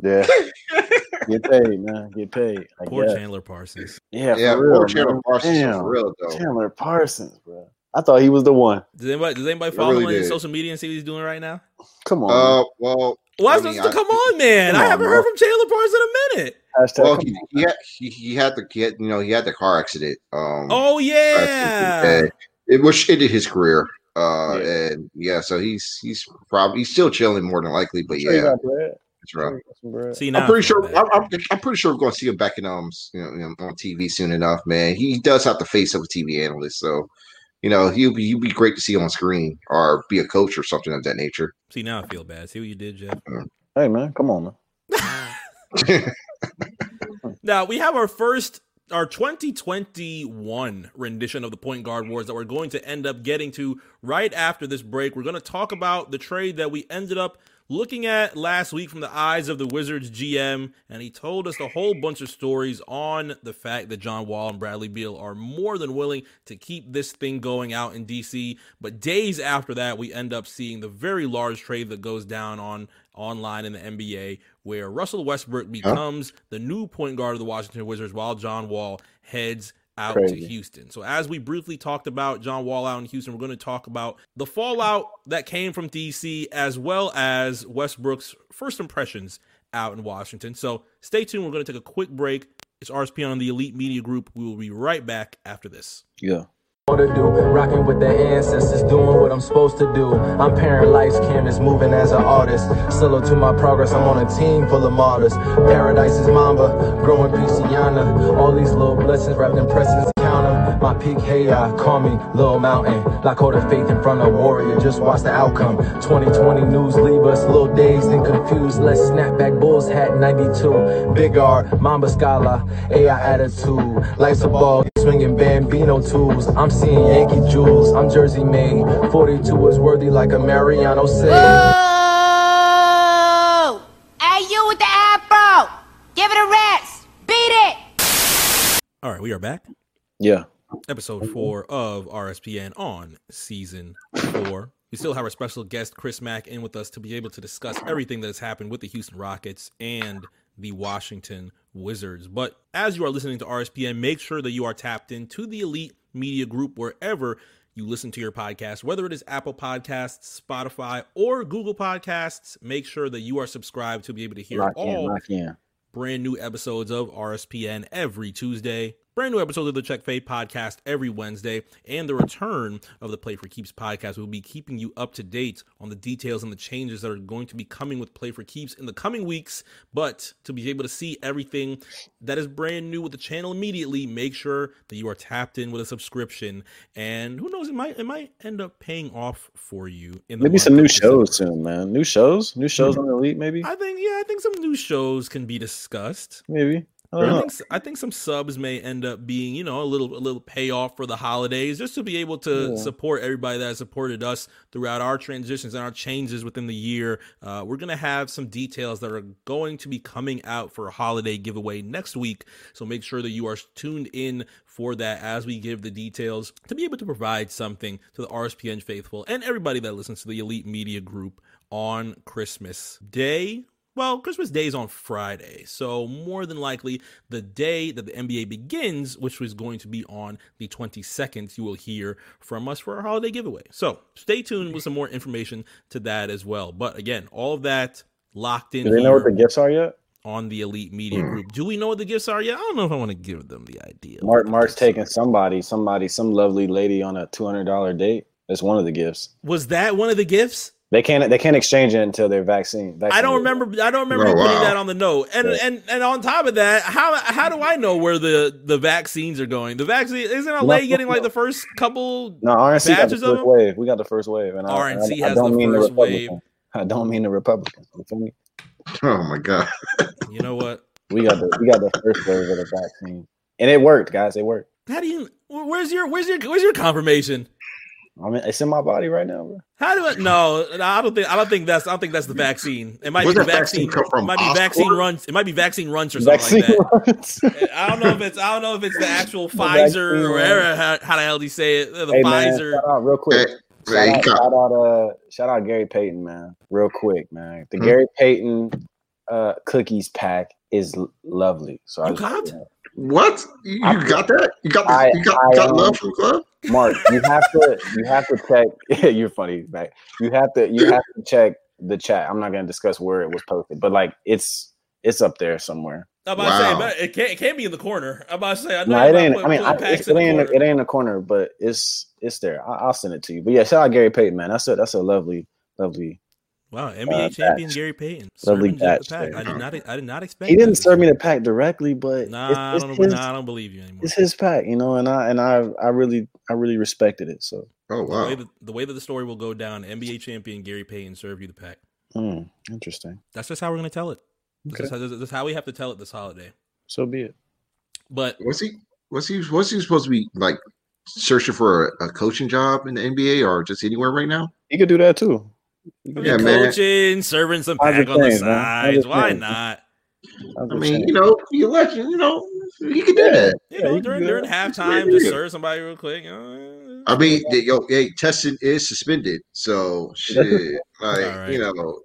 Yeah, get paid, man. Get paid. I Poor guess. Chandler Parsons. Yeah, for Yeah, real, poor Chandler man. Parsons Damn. for real though. Chandler Parsons, bro. I thought he was the one. Does anybody does anybody follow really him on did. social media and see what he's doing right now? Come on. Uh, well, Well, I I mean, I- come on, man. Come I haven't bro. heard from Chandler Parsons in a minute. Hashtag, well, he, on. he had he, he had the he had, you know he had the car accident. Um, Oh yeah. and it which ended his career. Uh, Yeah. and yeah, so he's he's probably he's still chilling more than likely, but Sure yeah, got bread. it's rough. Sure you got some bread. See now, I'm pretty sure. I'm, I'm, I'm pretty sure we're going to see him back in um, you know, on TV soon enough. Man, he does have the face of a TV analyst, so you know he'll be he'll be great to see on screen or be a coach or something of that nature. See now, I feel bad. See what you did, Jeff. Hey, man, come on, man. Now we have our first, our 2021 rendition of the Point Guard Wars that we're going to end up getting to right after this break. We're going to talk about the trade that we ended up looking at last week from the eyes of the Wizards GM, and he told us a whole bunch of stories on the fact that John Wall and Bradley Beal are more than willing to keep this thing going out in DC. But days after that, we end up seeing the very large trade that goes down on online in the NBA, where Russell Westbrook becomes the new point guard of the Washington Wizards, while John Wall heads out Crazy. to Houston. So as we briefly talked about John Wall out in Houston, we're going to talk about the fallout that came from DC as well as Westbrook's first impressions out in Washington. So stay tuned. We're going to take a quick break. It's RSP on the Elite Media Group. We will be right back after this. Yeah. To do. Rocking with the ancestors, doing what I'm supposed to do. I'm pairing life's canvas, moving as an artist. Solo to my progress, I'm on a team full of martyrs. Paradise is Mamba, growing Pisciana. All these little blessings wrapped in presents, count 'em. My peak, hey, I call me Lil Mountain. Lakota faith in front of warrior, just watch the outcome. 2020 news leave us little dazed and confused. Let's snap back Bulls hat 92. Big R, Mamba Scala, AI attitude. Life's a ball, swinging Bambino tools. I'm seeing Yankee jewels, I'm Jersey made. 42 is worthy like a Mariano said. Whoa! Hey, you with the afro! Give it a rest! Beat it! All right, we are back. Yeah. episode mm-hmm. four of RSPN on season four. We still have our special guest Chris Mack in with us to be able to discuss everything that has happened with the Houston Rockets and the Washington Wizards. But as you are listening to RSPN, make sure that you are tapped into the Elite Media Group wherever you listen to your podcast, whether it is Apple Podcasts, Spotify, or Google Podcasts. Make sure that you are subscribed to be able to hear Lock all in, in. brand new episodes of RSPN every Tuesday, brand new episodes of the Check Fade podcast every Wednesday, and the return of the Play for Keeps podcast. We'll be keeping you up to date on the details and the changes that are going to be coming with Play for Keeps in the coming weeks. But to be able to see everything that is brand new with the channel immediately, make sure that you are tapped in with a subscription. And who knows, it might it might end up paying off for you in the Maybe some new shows soon, man. New shows, new shows on the elite, maybe, I think yeah, I think some new shows can be discussed. maybe. I I think, I think some subs may end up being, you know, a little a little payoff for the holidays, just to be able to Yeah. support everybody that has supported us throughout our transitions and our changes within the year. Uh, we're gonna have some details that are going to be coming out for a holiday giveaway next week, so make sure that you are tuned in for that as we give the details to be able to provide something to the RSPN faithful and everybody that listens to the Elite Media Group on Christmas Day. Well, Christmas Day is on Friday, so more than likely the day that the NBA begins, which was going to be on the 22nd, you will hear from us for our holiday giveaway. So stay tuned with some more information to that as well. But again, all of that locked in Do they know what the gifts are yet? on the Elite Media Hmm. Group. Do we know what the gifts are yet? I don't know if I want to give them the idea. Mark the Mark's gifts are. taking somebody, somebody, some lovely lady on a two hundred dollar date. That's one of the gifts. Was that one of the gifts? They can't they can't exchange it until they're vaccine. I don't remember. I don't remember Oh, you putting wow. that on the note. And Yeah. and and on top of that, how how do I know where the the vaccines are going? The vaccine isn't No, LA getting like the first couple? No, RNC got the batches of first them? wave. We got the first wave, and I- RNC I, I has don't the mean first the wave. I don't mean the Republicans. You feel me? Oh my god. You know what? We got the we got the first wave of the vaccine, and it worked, guys. It worked. How do you? Where's your where's your where's your confirmation? I mean, it's in my body right now, bro. How do I? No, no, I don't think. I don't think that's. I don't think that's the vaccine. It might Where's be that vaccine vaccine. come from? It might be Oxford? vaccine runs. It might be vaccine runs or something Vaccine like that. runs. I don't know if it's. I don't know if it's the actual The Pfizer vaccine or whatever. How, how the hell do you say it? The hey man, Pfizer. shout out real quick. Hey, Shout out, he shout out, uh, shout out Gary Payton, man. Real quick, man. The Hmm. Gary Payton uh cookies pack is lovely. So I You just- got? What? You, I- you got that? You got the, I- you got, I, got um, love from club? Mark, you have to you have to check. you're funny, man. You have to you have to check the chat. I'm not gonna discuss where it was posted, but like it's it's up there somewhere. I'm about to say, it can't, it can't be in the corner. I'm about to say, I know No, it ain't. put- I mean, I, packs it's, in it ain't. corner. It ain't in the corner, but it's it's there. I, I'll send it to you. But yeah, shout out Gary Payton, man. That's a that's a lovely lovely. Wow, NBA uh, champion batch. Gary Payton. Lovely serving the pack. I did not. I did not expect. He didn't this serve me the pack directly, but Nah, it's, I don't. his, Nah, I don't believe you anymore. it's his pack, you know, and I and I I really I really respected it. So Oh The way, wow. that, the way that the story will go down, NBA champion Gary Payton served you the pack. hmm, interesting. That's just how we're gonna tell it. This, Okay. is how, this is how we have to tell it this holiday. So be it. But Was he was he was he supposed to be like searching for a, a coaching job in the NBA or just anywhere right now? He could do that too. He I could mean, Yeah, do man. coaching, serving some How's pack it on the change, sides. Why change? not? I'm I just mean, you know, the election, you know, he could do Yeah. that. You Yeah, know, you during during that. halftime, just serve somebody real quick. You know, I mean, the- yo, hey, testing is suspended, so shit, like Alright. you know,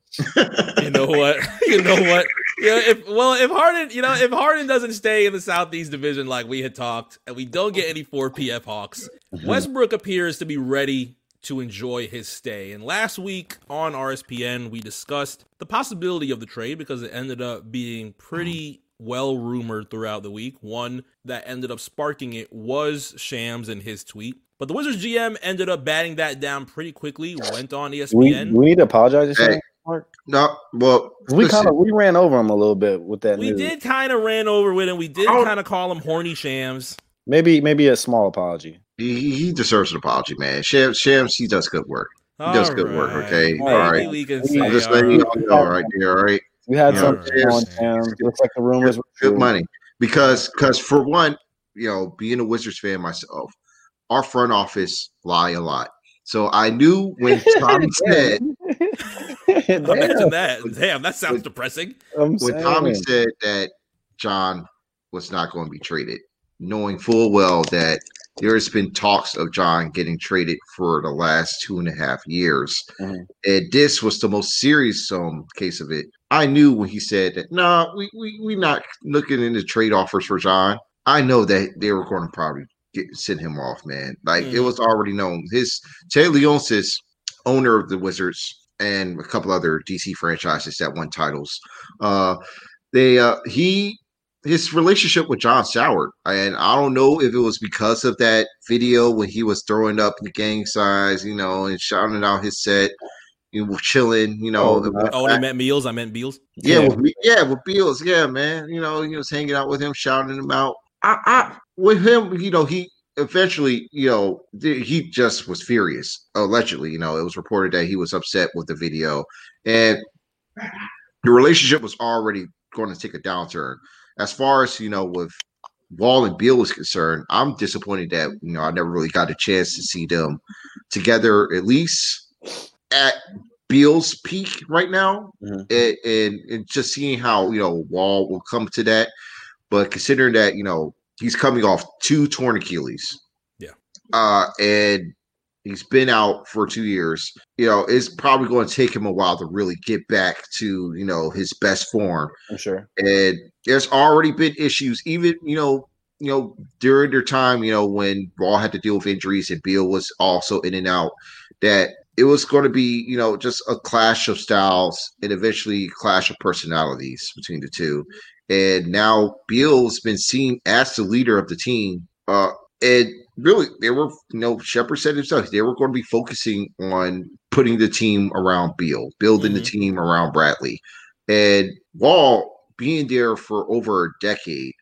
you know what? You know what? You know, if well, if Harden, you know, if Harden doesn't stay in the Southeast Division like we had talked, and we don't get any four PF Hawks, Mm-hmm. Westbrook appears to be ready to enjoy his stay. And last week on RSPN, we discussed the possibility of the trade because it ended up being pretty hmm. well rumored throughout the week. One that ended up sparking it was Shams and his tweet. But the Wizards GM ended up batting that down pretty quickly, went on E we ESPN. we need to apologize to Hey. Mark. no, well, 'Cause We kind of we ran over him a little bit with that. We news. did kind of ran over with him. We did kind of call him horny shams. Maybe maybe a small apology. He, he deserves an apology, man. Shams, Shams, he does good work. He does good work, okay? Maybe All right. we can I'm just all letting you right. know right there, all right? You had Yeah, something cheers. on Sam. Looks like the rumors were good money because because for one, you know, being a Wizards fan myself, our front office lie a lot. So I knew when Tommy said Damn. Imagine that. Damn, that sounds depressing. I'm when Tommy said that John was not going to be traded, knowing full well that there's been talks of John getting traded for the last two and a half years, Mhm. and this was the most serious um case of it. I knew when he said that, no, we we we not looking into trade offers for John. I know that they were going to probably get send him off, man. Like it Mhm. was already known. His Ted Leonsis, owner of the Wizards and a couple other DC franchises that won titles, uh, they uh he his relationship with John soured, and I don't know if it was because of that video when he was throwing up the gang signs, you know, and shouting out his set. You were chilling, you know. Oh, uh, Oh, and I meant Meals. I meant Beals. yeah, Yeah. with, Be- yeah, with Beals, yeah, man. You know, he was hanging out with him, shouting him out. I, I, with him, you know, he eventually, you know, th- he just was furious. Allegedly, you know, it was reported that he was upset with the video, and the relationship was already going to take a downturn. As far as you know, with Wall and Beal was concerned, I'm disappointed that you know I never really got a chance to see them together, at least at Beal's peak right now, Mhm. and, and and just seeing how you know Wall will come to that, but considering that you know he's coming off two torn Achilles, Yeah. uh, and he's been out for two years, you know, it's probably going to take him a while to really get back to you know his best form I'm sure. and there's already been issues, even you know, you know, during their time, you know, when Raw had to deal with injuries and Beal was also in and out, that it was going to be, you know, just a clash of styles and eventually a clash of personalities between the two. And now Beal's been seen as the leader of the team. Uh, and really, they were, you know, Shepard said himself, they were going to be focusing on putting the team around Beal, building the Mhm. team around Bradley. And Wall being there for over a decade,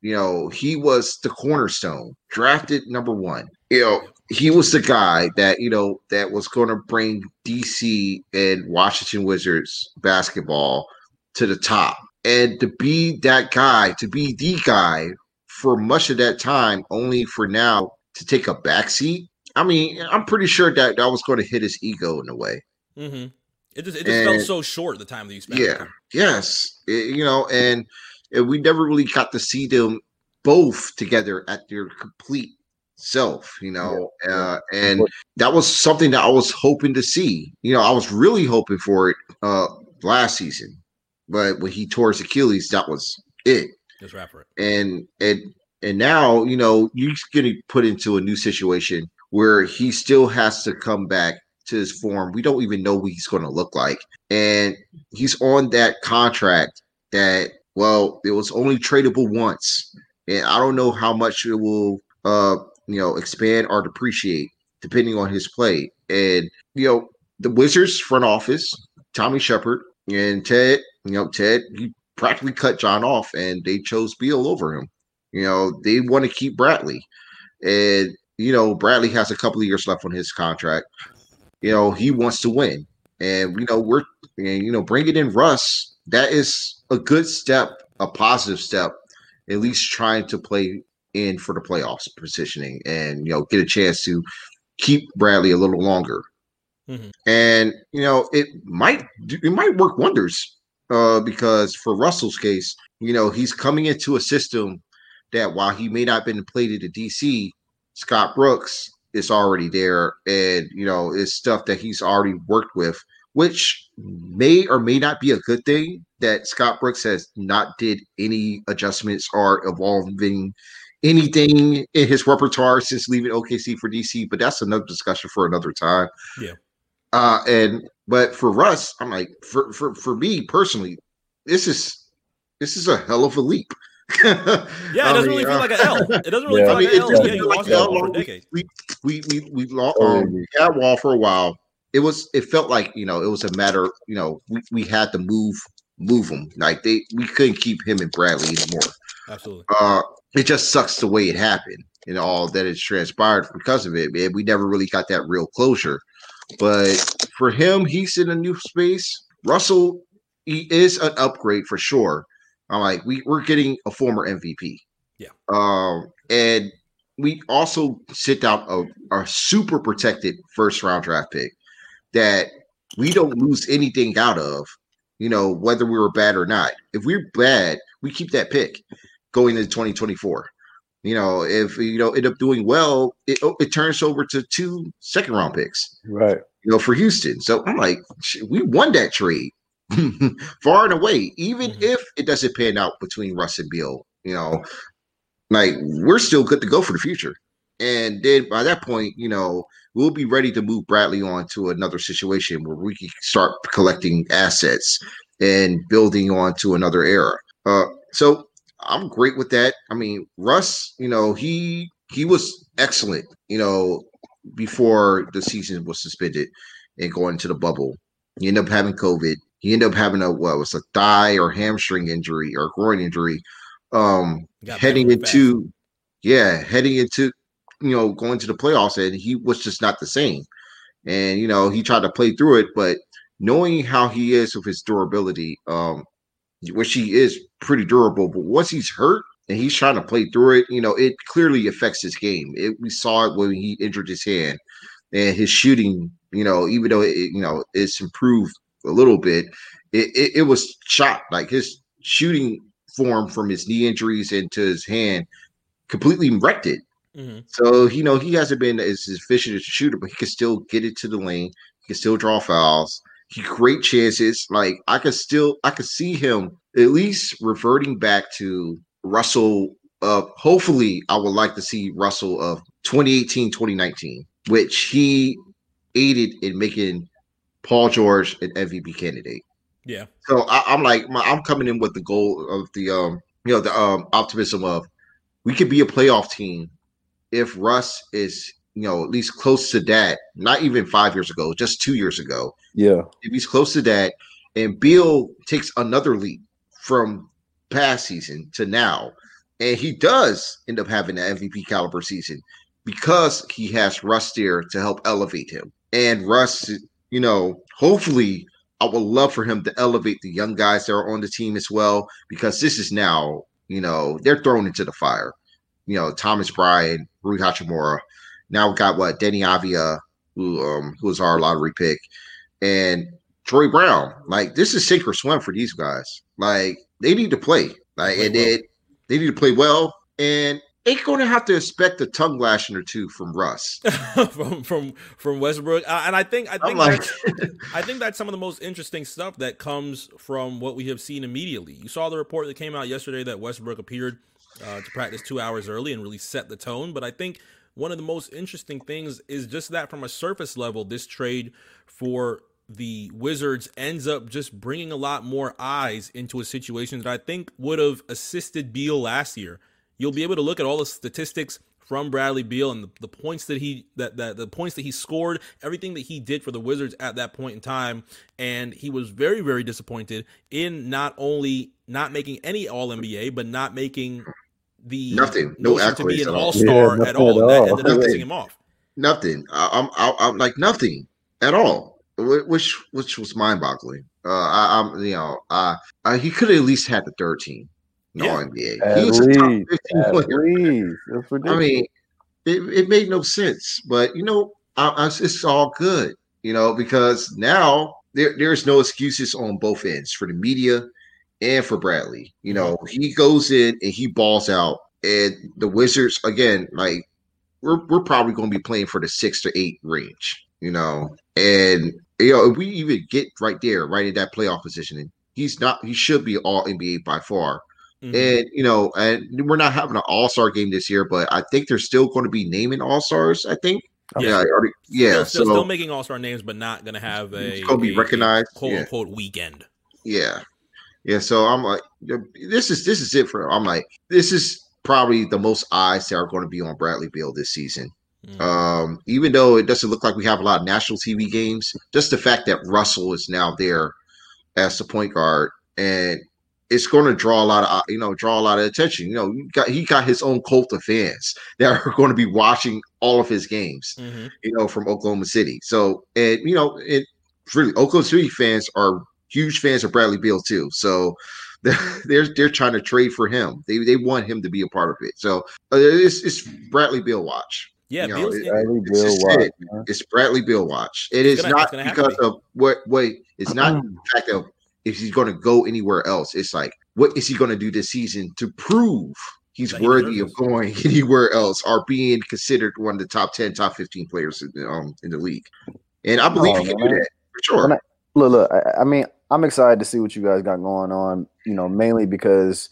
you know, he was the cornerstone, drafted number one. You know, he was the guy that, you know, that was going to bring DC and Washington Wizards basketball to the top. And to be that guy, to be the guy for much of that time, only for now to take a backseat. I mean, I'm pretty sure that that was going to hit his ego in a way. Mm-hmm. It just it just felt so short the time that you spent. Yeah. Yes, It- you know, and, and we never really got to see them both together at their complete self, you know, Yeah, yeah. uh, and that was something that I was hoping to see. You know, I was really hoping for it uh, last season, but when he tore his Achilles, that was it. Just rap for it. And and and now, you know, you're getting put into a new situation where he still has to come back to his form. We don't even know what he's going to look like. And he's on that contract that, well, it was only tradable once. And I don't know how much it will, uh, you know, expand or depreciate depending on his play. And, you know, the Wizards front office, Tommy Shepard and Ted, you know, Ted, he practically cut John off and they chose Beal over him. You know, they want to keep Bradley. And, you know, Bradley has a couple of years left on his contract. You know, he wants to win. And, you know, we're, and, you know, bringing in Russ, that is a good step, a positive step, at least trying to play in for the playoffs positioning and, you know, get a chance to keep Bradley a little longer. Mhm. And, you know, it might, it might work wonders uh, because for Russell's case, you know, he's coming into a system that while he may not have been played at DC, Scott Brooks is already there, and you know, it's stuff that he's already worked with, which may or may not be a good thing. That Scott Brooks has not did any adjustments or evolving anything in his repertoire since leaving OKC for DC, but that's another discussion for another time. Yeah. Uh, and but for Russ, I'm like, for for for me personally, this is this is a hell of a leap. Yeah, it doesn't mean, really feel uh, like an L. It doesn't really Yeah. feel I mean, like it an L. just Yeah, you feel like lost an Wall L. for a decade. we we we we, lo- um, agree. we had Wall for a while. It was it felt like you know it was a matter you know we, we had to move move him like they we couldn't keep him and Bradley anymore. Absolutely. Uh, it just sucks the way it happened and all that has transpired because of it. Man, we never really got that real closure. But for him, he's in a new space. Russell, he is an upgrade for sure. I'm like, we, we're getting a former MVP. Yeah. Um, and we also sit down a, a super protected first round draft pick that we don't lose anything out of, you know, whether we were bad or not. If we're bad, we keep that pick going into 2024. You know, if you know end up doing well, it oh, it turns over to two second round picks Right. you know, for Houston. So I'm like, we won that trade far and away, even Mhm. if it doesn't pan out between Russ and Beal. You know, like we're still good to go for the future. And then by that point, you know, we'll be ready to move Bradley on to another situation where we can start collecting assets and building on to another era. Uh, so I'm great with that. I mean, Russ, you know, he he was excellent, you know, before the season was suspended and going to the bubble. He ended up having COVID. He ended up having a what was a thigh or hamstring injury or groin injury. Um heading into fast. yeah, heading into you know, going to the playoffs and he was just not the same. And you know, he tried to play through it, but knowing how he is with his durability, um, which he is pretty durable, but once he's hurt and he's trying to play through it, you know, it clearly affects his game. It, we saw it when he injured his hand and his shooting, you know, even though it, you know, it's improved a little bit, it, it, it was shot like his shooting form from his knee injuries into his hand completely wrecked it. Mm-hmm. So you know he hasn't been as efficient as a shooter, but he can still get it to the lane. He can still draw fouls. He create chances. Like I could still, I could see him at least reverting back to Russell. Uh, hopefully, I would like to see Russell of 2018, 2019, which he aided in making Paul George an MVP candidate. Yeah. So I, am like, my, I'm coming in with the goal of the, um, you know, the um, optimism of we could be a playoff team if Russ is, you know, at least close to that, not even five years ago, just two years ago. Yeah. If he's close to that, and Beal takes another leap from past season to now, and he does end up having an MVP caliber season because he has Russ there to help elevate him. And Russ, you know, hopefully I would love for him to elevate the young guys that are on the team as well, because this is now, you know, they're thrown into the fire you know, Thomas Bryant, Rui Hachimura. Now we got what Deni Avdija, who um who was our lottery pick, and Troy Brown. Like this is sink or swim for these guys. Like they need to play. Like play and well. they, they need to play well. And ain't going to have to expect a tongue lashing or two from Russ, from from from Westbrook. Uh, and I think I think like, I think that's some of the most interesting stuff that comes from what we have seen immediately. You saw the report that came out yesterday that Westbrook appeared uh, to practice two hours early and really set the tone. But I think one of the most interesting things is just that from a surface level, this trade for the Wizards ends up just bringing a lot more eyes into a situation that I think would have assisted Beal last year. You'll be able to look at all the statistics from Bradley Beal and the, the, points that he that, that the points that he scored, everything that he did for the Wizards at that point in time, and he was very very disappointed in not only not making any All NBA, but not making the nothing, no to be an all star yeah, at all. At all. That ended up pissing him off. Nothing. I, I'm, I, am like nothing at all, which which was mind boggling. Uh, I, am you know, uh, uh he could at least had the third team, no yeah. NBA. At he was least, a top 15 player. I mean, it, it made no sense, but you know, I, I, it's all good, you know, because now there, there's no excuses on both ends for the media and for Bradley. You know, he goes in and he balls out, and the Wizards again, like we're we're probably going to be playing for the six to eight range. You know, and you know if we even get right there, right in that playoff positioning, he's not. He should be all NBA by far. Mm-hmm. And you know, and we're not having an All Star game this year, but I think they're still going to be naming All Stars. I think. Yeah, yeah, already, yeah. Still, still, so, still making All Star names, but not going to have a, going to be recognized, quote yeah. unquote weekend. Yeah, yeah, so I'm like, this is this is it for. I'm like, this is probably the most eyes that are going to be on Bradley Beal this season. Mm-hmm. Um, even though it doesn't look like we have a lot of national TV games, just the fact that Russell is now there as the point guard and it's going to draw a lot of you know draw a lot of attention. You know, he got, he got his own cult of fans that are going to be watching all of his games. Mm-hmm. You know, from Oklahoma City. So and you know, it really Oklahoma City fans are huge fans of Bradley Beal too. So they're they're trying to trade for him. They they want him to be a part of it. So uh, it's it's Bradley Beal watch. Yeah, you know, it, Bradley it's Beal watch. It. It's Bradley Beal watch. It it's is gonna, not because of what wait. It's not the fact of if he's going to go anywhere else. It's like what is he going to do this season to prove he's that worthy he of going anywhere else or being considered one of the top ten, top fifteen players in, um, in the league. And I believe oh, he can man. do that for sure. I, look, look. I, I mean, I'm excited to see what you guys got going on. You know, mainly because,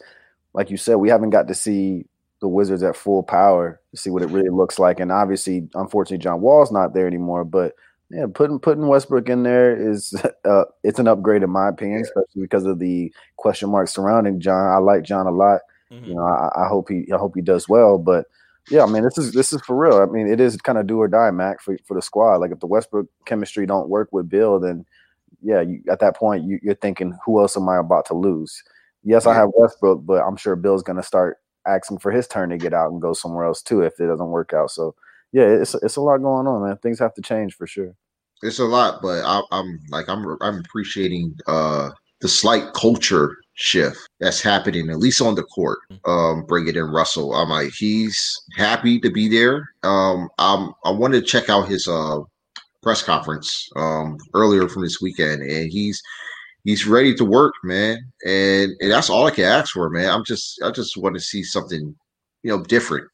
like you said, we haven't got to see the Wizards at full power to see what it really looks like. And obviously, unfortunately, John Wall's not there anymore. But yeah, putting putting Westbrook in there is uh, it's an upgrade in my opinion, especially because of the question marks surrounding John. I like John a lot. Mm-hmm. You know, I, I, hope he I hope he does well. But yeah, I mean, this is this is for real. I mean, it is kind of do or die, Mac, for for the squad. Like if the Westbrook chemistry don't work with Beal, then yeah, you, at that point you, are thinking, who else am I about to lose? Yes, yeah. I have Westbrook, but I'm sure Beal's going to start asking for his turn to get out and go somewhere else too if it doesn't work out. So yeah, it's it's a lot going on, man. Things have to change for sure. It's a lot, but I, am like I'm I'm appreciating uh the slight culture shift that's happening at least on the court. Mm. Um, bring it in Russell. I'm like he's happy to be there. Um, I'm I wanted to check out his uh press conference um earlier from this weekend, and he's he's ready to work, man. And, and that's all I can ask for, man. I'm just I just want to see something, you know, different.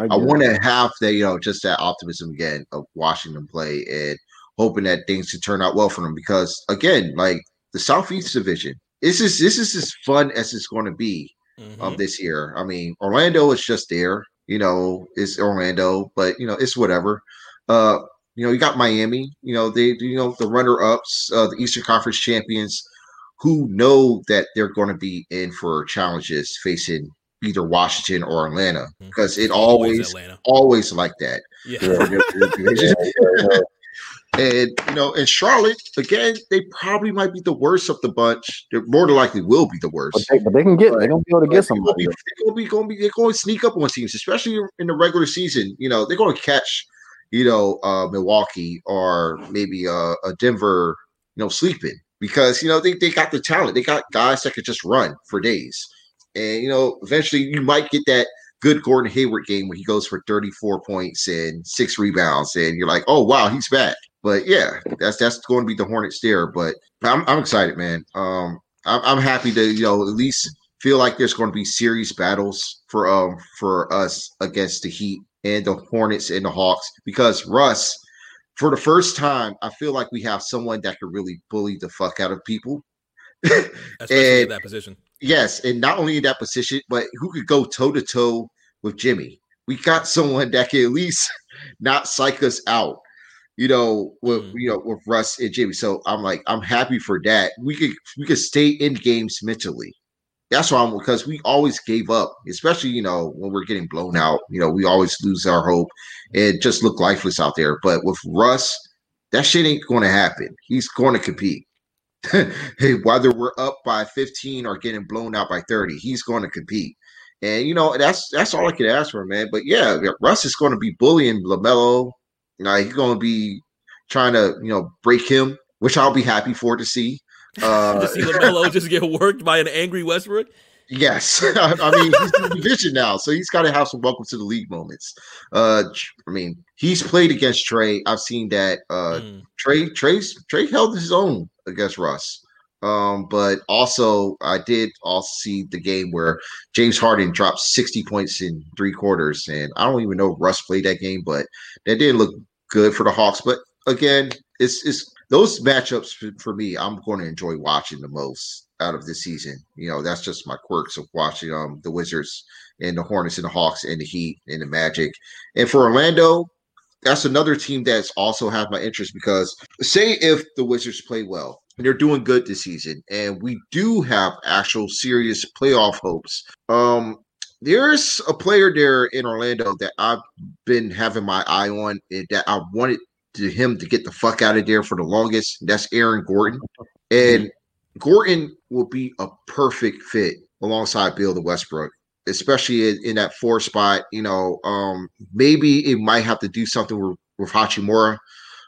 I, I want to have that, you know, just that optimism again of watching them play and hoping that things can turn out well for them. Because again, like the Southeast Division, this is this is as fun as it's going to be mm-hmm. of this year. I mean, Orlando is just there, you know, it's Orlando, but you know, it's whatever. Uh, you know, you got Miami, you know, they you know the runner ups, uh, the Eastern Conference champions who know that they're going to be in for challenges facing either Washington or Atlanta mm-hmm. because it always always, always like that. Yeah. and you know, and Charlotte again, they probably might be the worst of the bunch. They're more than likely will be the worst. But they, but they can get. They're gonna be able to get somebody. They're gonna be, going to be. They're going to sneak up on teams, especially in the regular season. You know, they're going to catch. You know, uh, Milwaukee or maybe uh, a Denver. You know, sleeping because you know they, they got the talent. They got guys that could just run for days. And you know, eventually you might get that good Gordon Hayward game where he goes for 34 points and six rebounds, and you're like, oh wow, he's back. But yeah, that's that's going to be the Hornets there. But I'm I'm excited, man. Um, I'm, I'm happy to you know at least feel like there's going to be serious battles for um for us against the Heat and the Hornets and the Hawks because Russ for the first time, I feel like we have someone that can really bully the fuck out of people. Especially and, in that position. Yes, and not only in that position, but who could go toe to toe with Jimmy? We got someone that can at least not psych us out, you know, with mm. you know with Russ and Jimmy. So I'm like, I'm happy for that. We could we could stay in games mentally that's why I'm because we always gave up, especially you know when we're getting blown out. You know, we always lose our hope and just look lifeless out there. But with Russ, that shit ain't going to happen. He's going to compete. hey, whether we're up by 15 or getting blown out by 30, he's going to compete. And you know that's that's all I can ask for, man. But yeah, Russ is going to be bullying LaMelo. Now he's going to be trying to you know break him, which I'll be happy for to see. Uh, to see LaMelo just get worked by an angry Westbrook. Yes, I mean he's in the division now, so he's got to have some welcome to the league moments. Uh, I mean he's played against Trae. I've seen that. Uh, mm. Trey, Trae, Trae held his own against Russ. Um, but also I did also see the game where James Harden dropped 60 points in three quarters, and I don't even know Russ played that game, but that didn't look good for the Hawks. But again, it's it's those matchups for, me, I'm going to enjoy watching the most out of this season. You know, that's just my quirks of watching um the Wizards and the Hornets and the Hawks and the Heat and the Magic. And for Orlando, that's another team that's also have my interest because say if the Wizards play well and they're doing good this season and we do have actual serious playoff hopes. Um there's a player there in Orlando that I've been having my eye on that I wanted to him to get the fuck out of there for the longest. That's Aaron Gordon. And Gordon will be a perfect fit alongside Beal the Westbrook, especially in, in, that four spot. You know, um, maybe it might have to do something with, with Hachimura.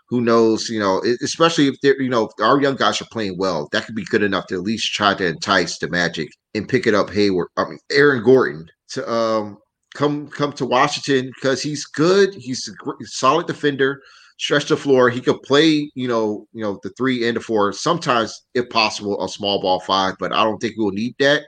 Who knows? You know, especially if they're, you know, our young guys are playing well, that could be good enough to at least try to entice the Magic and pick it up Hayward. I mean, Aaron Gordon to um come come to Washington because he's good. He's a solid defender stretch the floor. He could play, you know, you know, the three and the four. Sometimes, if possible, a small ball five, but I don't think we'll need that.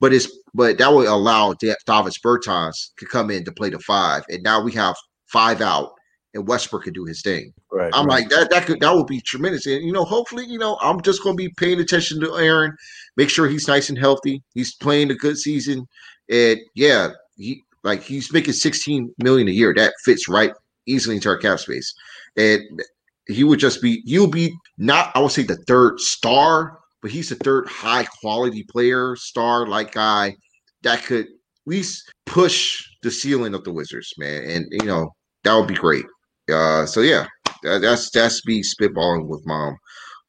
But it's but that would allow Davis Bertans to come in to play the five, and now we have five out, and Westbrook could do his thing. Right. I'm right. like that. That could that would be tremendous, and you know, hopefully, you know, I'm just going to be paying attention to Aaron, make sure he's nice and healthy. He's playing a good season, and yeah, he Like he's making 16 million a year. That fits right easily into our cap space. And he would just be he'll be not I would say the third star, but he's the third high quality player, star like guy that could at least push the ceiling of the Wizards, man. And you know, that would be great. Uh so yeah, that, that's that's me spitballing with mom.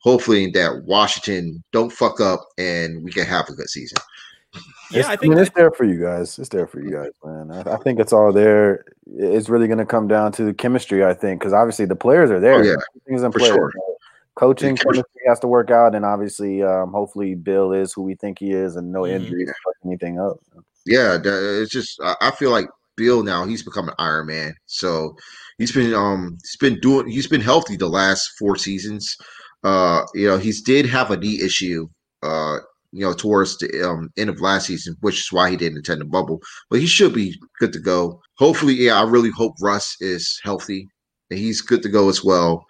Hopefully that Washington don't fuck up and we can have a good season. Yeah, It's- I I, mean, it's there for you guys. It's there for you guys, man. I, I think it's all there. It's really going to come down to the chemistry, I think, because obviously the players are there. Oh, yeah, Everything's in for place. sure. Coaching The chemistry- chemistry has to work out, and obviously, um, hopefully, Beal is who we think he is, and no Mhm. injuries to fuck anything up. Yeah, it's just I I feel like Beal now he's become an Iron Man. So he's been um he's been doing he's been healthy the last four seasons. Uh, you know he's did have a knee issue. Uh, you know towards the um end of last season, which is why he didn't attend the bubble. But he should be good to go. Hopefully, yeah, I really hope Russ is healthy and he's good to go as well.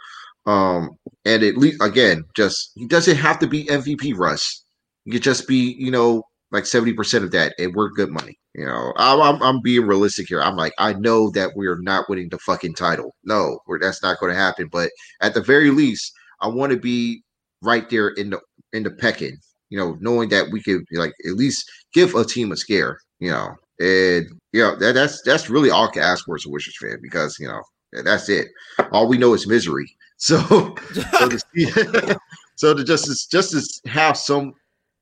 Um, and at least again, just he doesn't have to be MVP Russ. He could just be, you know, like 70% of that, and we're good money. You know, I'm, I'm, I'm being realistic here. I'm like, I know that we're not winning the fucking title. No, that's not going to happen. But at the very least, I want to be right there in the in the pecking. You know, knowing that we could like at least give a team a scare. You know, and you know that that's that's really all I can ask for as a Wizards fan because you know that's it. All we know is misery. So so to see, so to just just to have some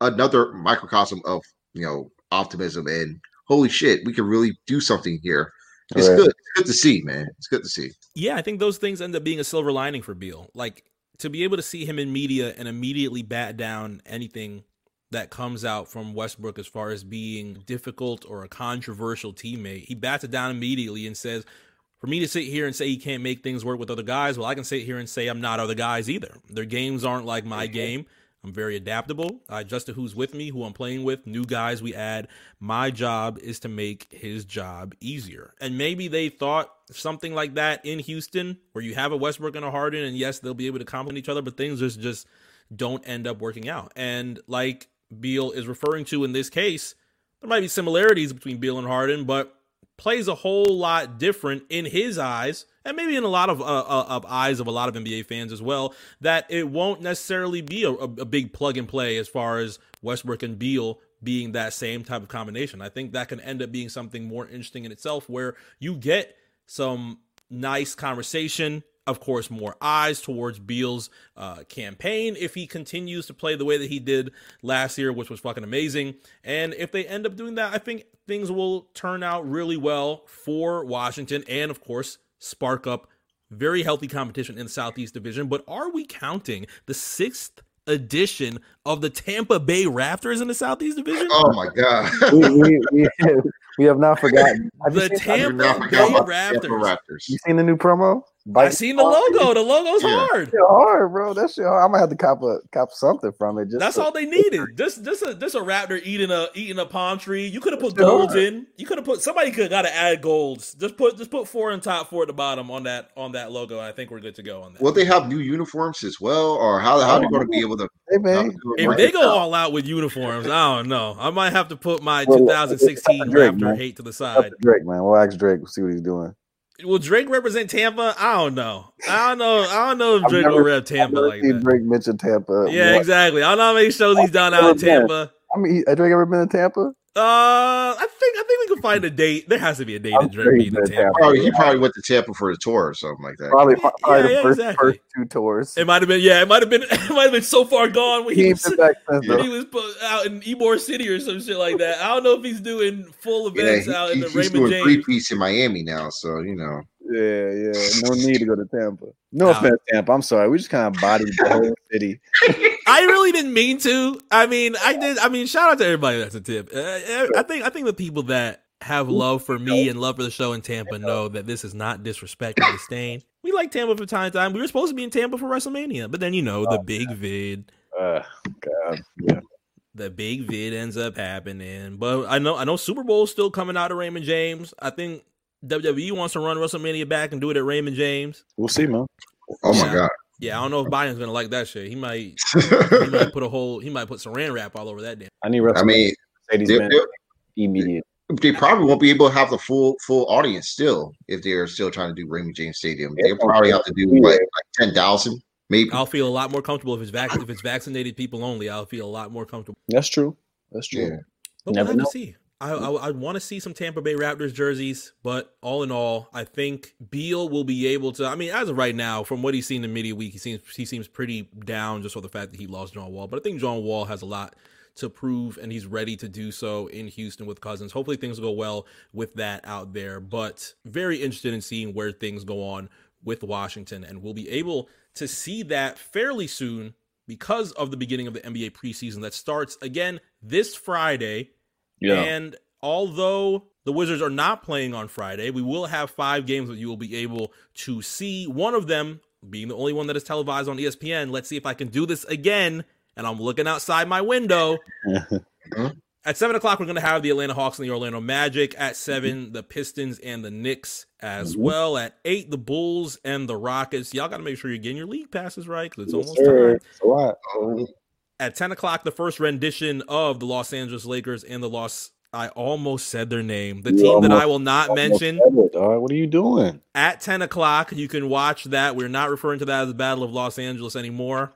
another microcosm of you know optimism and holy shit, we can really do something here. It's Right. good. It's good to see, man. It's good to see. Yeah, I think those things end up being a silver lining for Beal. Like to be able to see him in media and immediately bat down anything that comes out from Westbrook as far as being difficult or a controversial teammate. He bats it down immediately and says, for me to sit here and say he can't make things work with other guys, well, I can sit here and say I'm not other guys either. Their games aren't like my game. I'm very adaptable. I adjust to who's with me, who I'm playing with, new guys we add. My job is to make his job easier. And maybe they thought something like that in Houston, where you have a Westbrook and a Harden, and yes, they'll be able to complement each other, but things just just don't end up working out. And like Beal is referring to in this case, there might be similarities between Beal and Harden, but plays a whole lot different in his eyes, and maybe in a lot of uh, uh, eyes of a lot of NBA fans as well. That it won't necessarily be a, a, a big plug and play as far as Westbrook and Beal being that same type of combination. I think that can end up being something more interesting in itself, where you get some nice conversation. Of course, more eyes towards Beal's uh, campaign if he continues to play the way that he did last year, which was fucking amazing. And if they end up doing that, I think things will turn out really well for Washington and, of course, spark up very healthy competition in the Southeast Division. But are we counting the sixth edition of the Tampa Bay Raptors in the Southeast Division? Oh my god. we, we, we, we have not forgotten. Have The seen, Tampa not Bay forget about the Tampa Raptors. Raptors. you seen the new promo? I Bite- seen the logo. The logo's Yeah. hard. Shit hard, bro. That shit hard. I'm gonna have to cop a cop something from it. Just That's to- all they needed. Just, just a, just a raptor eating a eating a palm tree. You could have put Sure. golds in. You could have put somebody could got to add golds. Just put, just put four on top, four at the bottom on that on that logo. I think we're good to go on that. Will they have new uniforms as well, or how how are they going to be able to? Hey man, if they go all out with uniforms, I don't know. I might have to put my Well, 2016 Drake, Raptor man. hate to the side. to Drake, man. We'll ask Drake. We'll See what he's doing. Will Drake represent Tampa? I don't know. I don't know. I don't know if Drake never- will rep I've Tampa never like seen that. Drake mention Tampa. Yeah, What? exactly. I don't know how many shows he's done out in Never been. Tampa. I mean, has Drake ever been to Tampa? Uh, I think I think we can find a date. There has to be a date I'm that Drake being in to Tampa. Tampa. Probably, he probably went to Tampa for a tour or something like that. Probably, probably yeah, the first, exactly. first two tours. It might have been, yeah, it might have been, it might have been so far gone when he he was, back since. when though. he was out in Ybor City or some shit like that. I don't know if he's doing full Yeah, events he- out in he- the he's Raymond doing three James. piece in Miami now, so you know. Yeah, yeah. No need to go to Tampa. No Nah. offense, Tampa. I'm sorry. We just kind of bodied the whole city. I really didn't mean to. I mean, I did. I mean, shout out to everybody that's a tip. Uh, I think I think the people that have love for me and love for the show in Tampa know that this is not disrespect or disdain. We like Tampa from time to time. We were supposed to be in Tampa for WrestleMania, but then you know the big vid. Uh, God, yeah. the big vid ends up happening. But I know I know Super Bowl's still coming out of Raymond James. I think WWE wants to run WrestleMania back and do it at Raymond James. We'll see, man. Oh my Yeah. god. Yeah, I don't know if Biden's gonna like that shit. He might he might put a whole he might put saran wrap all over that damn. I need I mean, Mercedes they- Benz immediate. they probably won't be able to have the full full audience still if they're still trying to do Raymond James Stadium. They'll probably have to do what like ten thousand, maybe. I'll feel a lot more comfortable if it's vac- if it's vaccinated people only. I'll feel a lot more comfortable. That's true. That's true. Yeah. But Never we'll have know. to see. I, I, I want to see some Tampa Bay Raptors jerseys, but all in all, I think Beal will be able to. I mean, as of right now, from what he's seen in media week, he seems he seems pretty down just for the fact that he lost John Wall. But I think John Wall has a lot to prove, and he's ready to do so in Houston with Cousins. Hopefully, things will go well with that out there. But very interested in seeing where things go on with Washington, and we'll be able to see that fairly soon because of the beginning of the NBA preseason that starts again this Friday. Yeah. And although the Wizards are not playing on Friday, we will have five games that you will be able to see. One of them being the only one that is televised on ESPN. Let's see if I can do this again. And I'm looking outside my window. At seven o'clock, we're going to have the Atlanta Hawks and the Orlando Magic. At seven, the Pistons and the Knicks as Mhm. well. At eight, the Bulls and the Rockets. Y'all got to make sure you're getting your league passes right because it's Yes, almost sir. time. It's a lot. Oh, At 10 o'clock, the first rendition of the Los Angeles Lakers and the Los. I almost said their name. The You team that I will not mention. said it, dog. What are you doing? At 10 o'clock, you can watch that. We're not referring to that as the Battle of Los Angeles anymore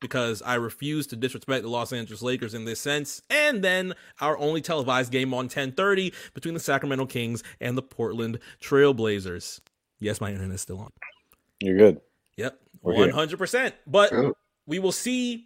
because I refuse to disrespect the Los Angeles Lakers in this sense. And then our only televised game on 1030 between the Sacramento Kings and the Portland Trailblazers. Yes, my internet is still on. You're good. Yep, We're one hundred percent. But Good. we will see.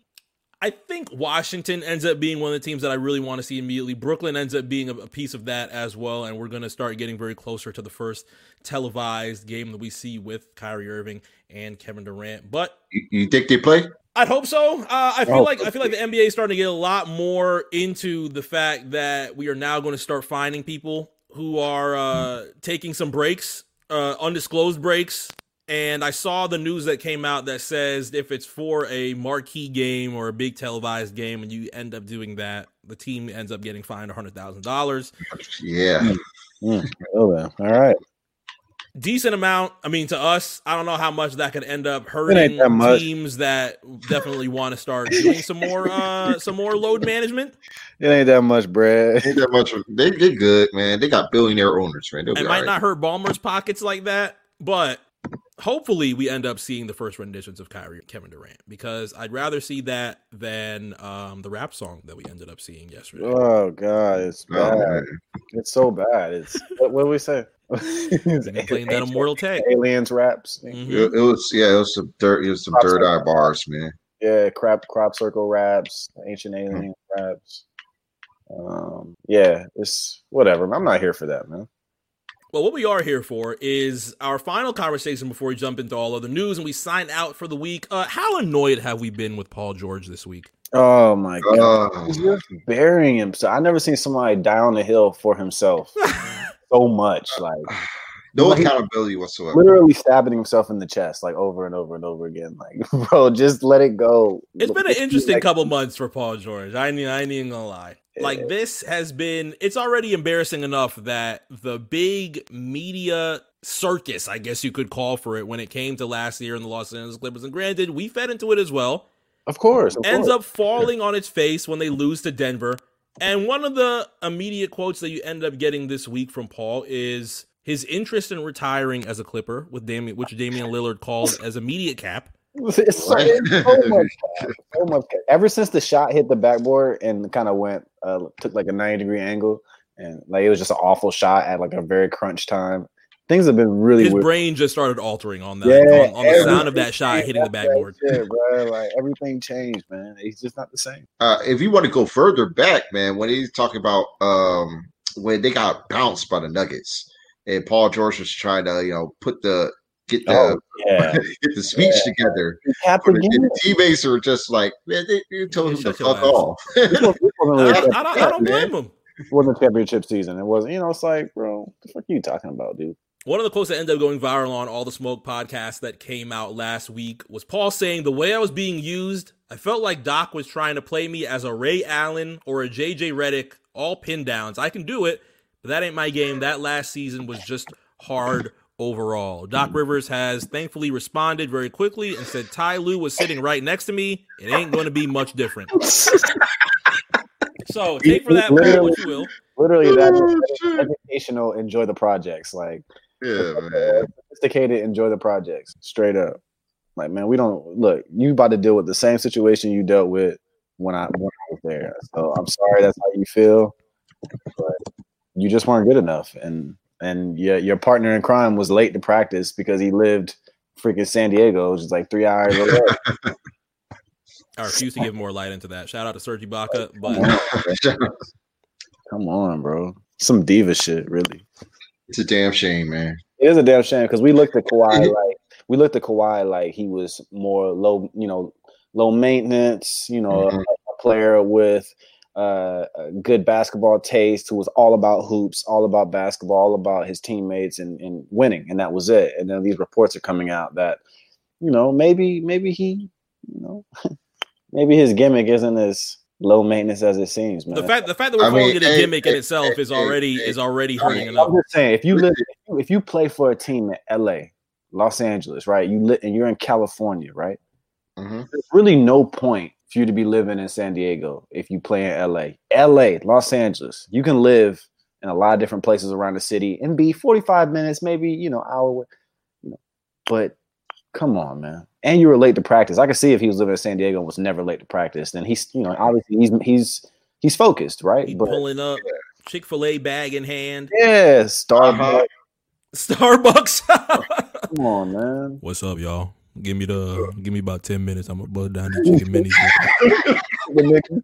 I think Washington ends up being one of the teams that I really want to see immediately. Brooklyn ends up being a, piece of that as well, and we're going to start getting very closer to the first televised game that we see with Kyrie Irving and Kevin Durant. But you, you think they play? I'd hope so. Uh, I feel Oh, like I feel like the NBA is starting to get a lot more into the fact that we are now going to start finding people who are uh, taking some breaks, uh, undisclosed breaks. And I saw the news that came out that says if it's for a marquee game or a big televised game, and you end up doing that, the team ends up getting fined hundred thousand dollars. Yeah. Mm, well then. All right. decent amount. I mean, to us, I don't know how much that could end up hurting that teams that definitely want to start doing some more, uh, some more load management. It ain't that much bread. Ain't that much. They they good, man. They got billionaire owners, man. They'll It might right. not hurt Ballmer's pockets like that, but hopefully we end up seeing the first renditions of Kyrie and Kevin Durant because I'd rather see that than um, the rap song that we ended up seeing yesterday. Oh god, it's Oh, bad. man. It's so bad. It's what, what do we say? Playing that Immortal Tag. aliens raps. Mhm. It, it was yeah, it was some dirt. it was some Crop third eye bars, man. Yeah, crop crop circle raps, ancient alien raps. Um, yeah, it's whatever. I'm not here for that, man. Well, what we are here for is our final conversation before we jump into all other news and we sign out for the week. Uh, how annoyed have we been with Paul George this week? Oh my god, Uh, he's just burying himself. I never seen somebody die on the hill for himself so much. Like no Like- accountability whatsoever. literally stabbing himself in the chest, like over and over and over again. Like, bro, just let it go. It's been an interesting Like, couple months for Paul George. I ain't, I ain't even gonna lie. Like eh. this has been. It's already embarrassing enough that the big media circus, I guess you could call for it, when it came to last year in the Los Angeles Clippers, and granted, we fed into it as well. Of course, of ends course. up falling on its face when they lose to Denver. And one of the immediate quotes that you end up getting this week from Paul is his interest in retiring as a Clipper, with Damian, which Damian Lillard called as immediate cap. It's so, it's so much, cap, so much. cap. Ever since the shot hit the backboard and kind of went, uh, took like a ninety degree angle, and like it was just an awful shot at like a very crunch time. Things have been really His weird. brain just started altering on that, Yeah, on, on the sound of that shot hitting the backboard. shit, bro. Like everything changed, man. He's just not the same. uh, if you want to go further back, man, when he's talking about um, when they got bounced by the Nuggets, and Paul George was trying to, you know, put the get the Oh yeah, get the speech Yeah. together, he capped and again. the teammates were just like, man, they, they told Yeah, him to fuck off. This wasn't- this wasn't I, don't- I don't, I don't championship, blame him. It wasn't a championship season. It wasn't. You know, it's like, bro, the fuck are you talking about, dude? One of the quotes that ended up going viral on All the Smoke podcasts that came out last week was Paul saying, The way I was being used, I felt like Doc was trying to play me as a Ray Allen or a JJ Redick, all pin downs. I can do it, but that ain't my game. That last season was just hard overall. Hmm. Doc Rivers has thankfully responded very quickly and said, Ty Lue was sitting right next to me. It ain't going to be much different. So take for that Paul, what you will. Literally, that's Oh, educational. Enjoy the projects. Like Yeah, man. sophisticated. Enjoy the projects. Straight up. Like man, we don't look. You about to deal with the same situation you dealt with when I when I was there. So I'm sorry that's how you feel, but you just weren't good enough. And and yeah, your partner in crime was late to practice because he lived freaking San Diego, which is like three hours away. I refuse to give more light into that. Shout out to Serge Ibaka, Come but Come on, bro. Some diva shit, really. it's a damn shame, man. It is a damn shame because we looked at Kawhi like we looked at Kawhi like he was more low, you know, low maintenance, you know, Mhm. a, a player with uh, good basketball taste who was all about hoops, all about basketball, all about his teammates and, and winning, and that was it. And then these reports are coming out that, you know, maybe maybe he, you know, maybe his gimmick isn't as low maintenance as it seems, man. the fact the fact that we're I calling mean, it a hey, gimmick in hey, itself hey, is already hey, is already I hurting mean, enough. I'm just saying, if you live, if you, play for a team in L.A., Los Angeles, right? You live and you're in California, right? Mhm. There's really no point for you to be living in San Diego if you play in L.A. L.A., Los Angeles, you can live in a lot of different places around the city and be 45 minutes, maybe you know, hour, you know. But come on, man. And you were late to practice. I could see if he was living in San Diego and was never late to practice, then he's, you know, obviously he's he's he's focused, right? He But pulling up, Chick Fil A bag in hand, yeah, Starbucks. Uh-huh. Starbucks. Come on, man. What's up, y'all? Give me the give me about ten minutes. I'm gonna buzz down the chicken minis. The nigga-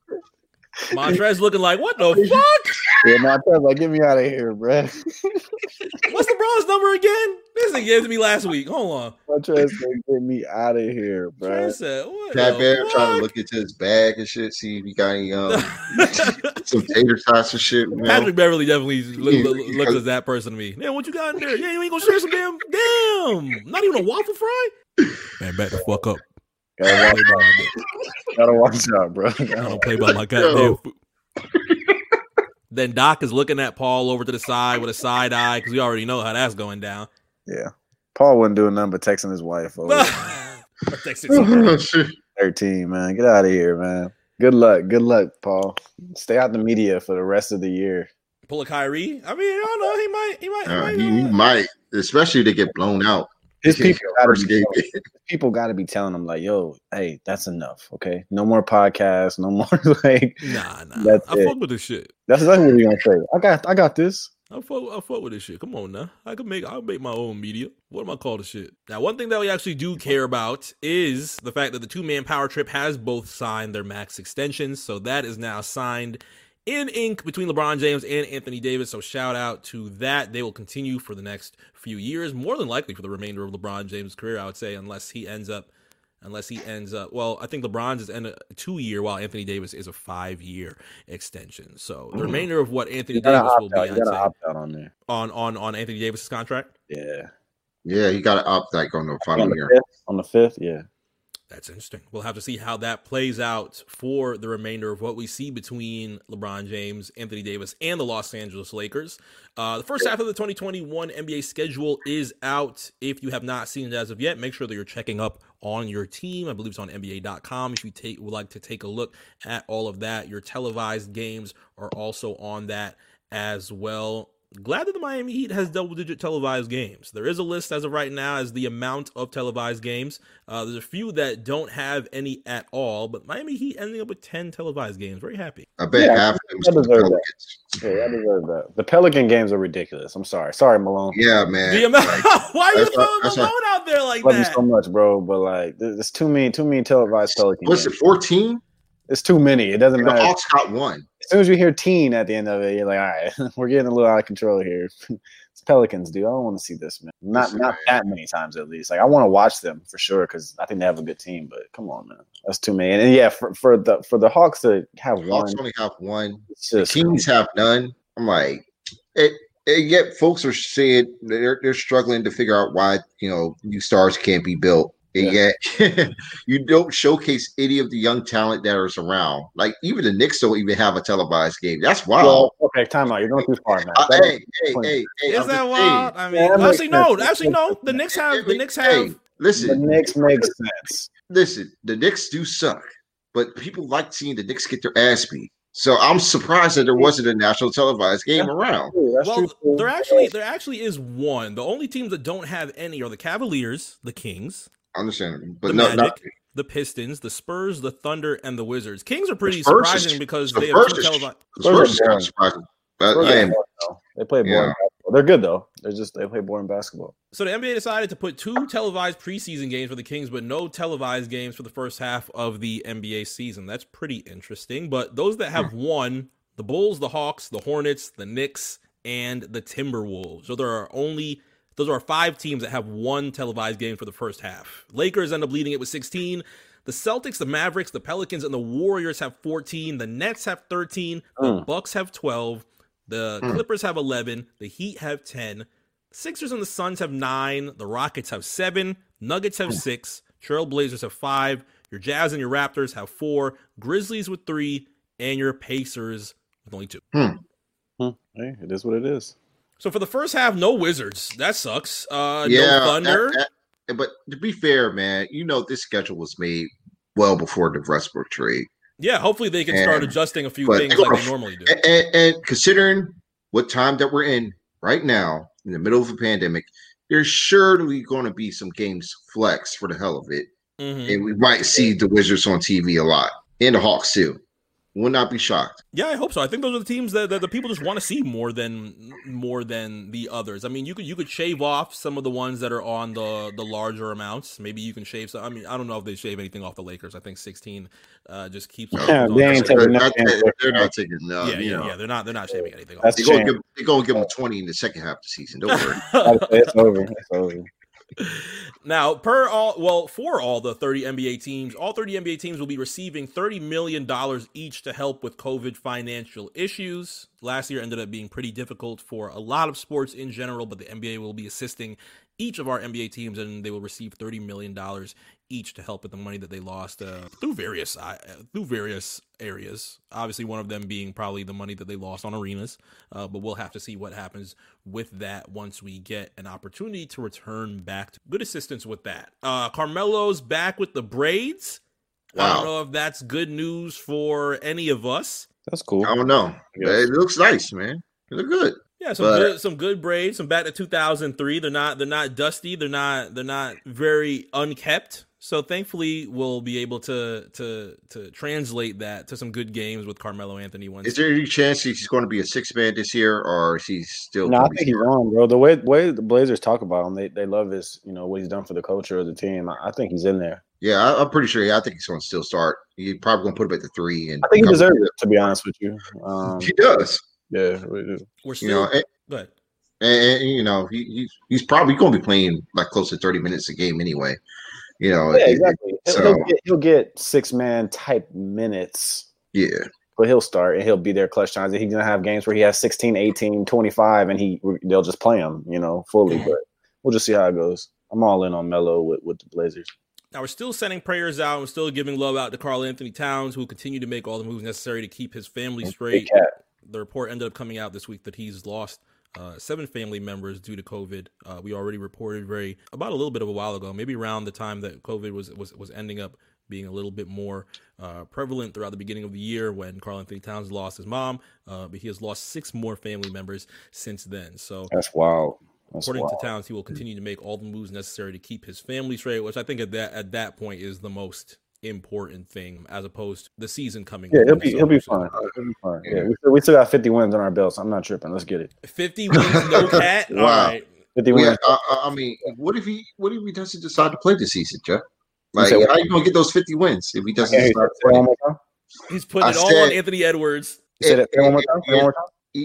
Montrez looking like what the fuck? Yeah, my friend's like, get me out of here, bro. What's the LeBron's number again? This thing gave it to me last week. Hold on. My trans said, get me out of here, bro. Trez said, what Pat the Bear trying to look into his bag and shit, see if he got any um some tater tots and shit. You know? Patrick Beverley definitely look, Yeah, look- looks as that person to me. Man, what you got in there? Yeah, you ain't gonna share some damn damn. Not even a waffle fry. Man, back the fuck up. Gotta watch, don't play by my, gotta watch out, bro. I don't play by my goddamn food. Then Doc is looking at Paul over to the side with a side eye because we already know how that's going down. Yeah. Paul wasn't doing nothing but texting his wife over Texas somebody. Oh, shit. 13, man. Get out of here, man. Good luck. Good luck, Paul. Stay out the media for the rest of the year. Pull a Kyrie. I mean, I don't know. He might. He might. He Uh, might, he, he uh, might, especially to get blown out. His people gotta, be, people gotta be telling him, like, yo, hey, that's enough. Okay. No more podcasts, no more like Nah, nah. That's I it. fuck with this shit. that's exactly what you're gonna say. I got I got this. I fuck, I fuck with this shit. Come on now. I could make I'll make my own media. What am I call this shit? Now, one thing that we actually do care about is the fact that the two man power trip has both signed their max extensions. So that is now signed in ink between LeBron James and Anthony Davis. So shout out to that. They will continue for the next few years, more than likely for the remainder of LeBron James' career, I would say, unless he ends up unless he ends up well i think lebron's is in a two year while anthony davis is a five year extension so the mm-hmm. remainder of what anthony You davis will opt be. You I'd gotta say, opt out on there. on on on Anthony Davis's contract. Yeah. Yeah, he got to opt like on the On final the year. fifth, on the fifth, yeah. That's interesting. We'll have to see how that plays out for the remainder of what we see between LeBron James, Anthony Davis, and the Los Angeles Lakers. Uh, the first half of the 2021 NBA schedule is out. If you have not seen it as of yet, make sure that you're checking up on your team. I believe it's on NBA.com. If you take would like to take a look at all of that, your televised games are also on that as well. Glad that the Miami Heat has double digit televised games. There is a list as of right now as the amount of televised games. Uh, there's a few that don't have any at all, but Miami Heat ending up with 10 televised games. Very happy. I bet Yeah, half of them I was the deserve that. Yeah, I deserve that. The Pelican games are ridiculous. I'm sorry. Sorry, Malone. Yeah, man. The amount, why are you that's throwing Malone what- out there like that? Love you so much, bro. But like, there- there's too many, too many televised Pelican What's it, 14? It's too many. It doesn't The matter. Hawks got one. As soon as you hear teen at the end of it, you're like, all right, we're getting a little out of control here. it's Pelicans, dude. I don't want to see this, man. Not not that many times at least. Like I want to watch them for sure because I think they have a good team. But come on, man, that's too many. And, and yeah, for, for the for the Hawks to have The Hawks one, only have one. The Kings have none. I'm like, it. And yet, folks are saying they're they're struggling to figure out why you know new stars can't be built. And yet, you don't showcase any of the young talent that is around. Like even the Knicks don't even have a televised game. That's wild. well, okay. Time out. You're going too far, man. Uh, hey, hey, hey, hey! Is I'm that just wild? saying. I mean, Yeah, that makes actually, no. sense. Actually, no. The Knicks have the Knicks have. Hey, the listen, Knicks makes sense. listen. The Knicks do suck, but people like seeing the Knicks get their ass beat. So I'm surprised that there wasn't a national televised game around. That's well, true. there actually there actually is one. The only teams that don't have any are the Cavaliers, the Kings, I understand, the but no, Magic, not the Pistons, the Spurs, the Thunder, and the Wizards. Kings are pretty Spurs is- surprising because the they have two televised. the Spurs are is kind of surprising. But Spurs are hey, boring, though. They play boring Yeah. basketball. They're good though. They're just they play boring basketball. So the NBA decided to put two televised preseason games for the Kings, but no televised games for the first half of the NBA season. That's pretty interesting. But those that have hmm. won, the Bulls, the Hawks, the Hornets, the Knicks, and the Timberwolves. So there are only those are five teams that have one televised game for the first half. Lakers end up leading it with 16. The Celtics, the Mavericks, the Pelicans, and the Warriors have 14. The Nets have 13. The Mm. Bucks have 12. The Mm. Clippers have 11. The Heat have 10. Sixers and the Suns have nine. The Rockets have seven. Nuggets have six. Trailblazers have five. Your Jazz and your Raptors have four. Grizzlies with three. And your Pacers with only two. Hmm. Hey, it is what it is. So for the first half, no Wizards. That sucks. Uh, yeah, no Thunder. that- that- but to be fair, man, you know this schedule was made well before the Westbrook trade, yeah, hopefully they can start adjusting a few things like they normally do. and, and, and considering what time that we're in right now, in the middle of a pandemic, there's surely going to be some games flex for the hell of it, Mhm. and we might see the Wizards on TV a lot, and the Hawks too. Will not be shocked. Yeah, I hope so. I think those are the teams that, that the people just want to see more than more than the others. I mean, you could you could shave off some of the ones that are on the the larger amounts. Maybe you can shave some. I mean, I don't know if they shave anything off the Lakers. I think sixteen uh, just keeps. Yeah, they ain't They're taking not, nothing. they're not taking no. yeah, yeah, know. yeah. They're not they're not shaving anything off. That's They're gonna give they're gonna give them twenty in the second half of the season. Don't worry. it's over. It's over. Now, per all, well, for all the 30 NBA teams, all 30 NBA teams will be receiving $30 million each to help with COVID financial issues. Last year ended up being pretty difficult for a lot of sports in general, but the NBA will be assisting each of our NBA teams and they will receive $30 million each to help with the money that they lost uh, through various uh, through various areas. Obviously, one of them being probably the money that they lost on arenas, uh, but we'll have to see what happens with that once we get an opportunity to return back to good assistance with that. Uh, Carmelo's back with the braids. I don't know if that's good news for any of us. That's cool. I don't know. It looks nice, man. It look good. Yeah, some But- good, some good braids. Some back to 2003. They're not they're not dusty. They're not they're not very unkept. So thankfully, we'll be able to to to translate that to some good games with Carmelo Anthony. Once Is there any chance he's going to be a six man this year, or is he still? No, I gonna think he's on, bro. The way way the Blazers talk about him, they, they love his, you know, what he's done for the culture of the team. I, I think he's in there. Yeah, I, I'm pretty sure. Yeah, I think he's going to still start. He's probably going to put him at the three, and I think he deserves it, to be honest with you. Um, He does. Yeah, we do. we're You still know, and, go and, and, you know, he, he's he's probably going to be playing like close to 30 minutes a game anyway. You know, Yeah, exactly. He'll, so- he'll get, he'll get six man type minutes, yeah. but he'll start and he'll be there clutch times. And he's gonna have games where he has 16, 18, 25, and he they'll just play him, you know, fully. But we'll just see how it goes. I'm all in on Melo with, with the Blazers. Now we're still sending prayers out. We're still giving love out to Karl-Anthony Towns, who will continue to make all the moves necessary to keep his family Big straight. The report ended up coming out this week that he's lost uh, seven family members due to COVID. Uh, we already reported very about a little bit of a while ago, maybe around the time that COVID was was was ending up being a little bit more uh, prevalent throughout the beginning of the year when Karl-Anthony Towns lost his mom. Uh, but he has lost six more family members since then. So That's wild. That's According wild. to Towns, he will continue to make all the moves necessary to keep his family straight, which I think at that at that point is the most important thing, as opposed to the season coming. Yeah, up he'll be the he'll be fine. He'll be fine. Yeah, we still, we still got 50 wins on our belts. I'm not tripping. Let's get it. Fifty wins, no cat. Wow. right. 50 wins. yeah, I, I- I mean, what if he what if he doesn't decide to play this season, Jeff? You Like, said what? how you gonna get those 50 wins if he doesn't Yeah, decide to say it one play? He's putting I it all on Anthony Edwards. You said it say it one more time. One more time.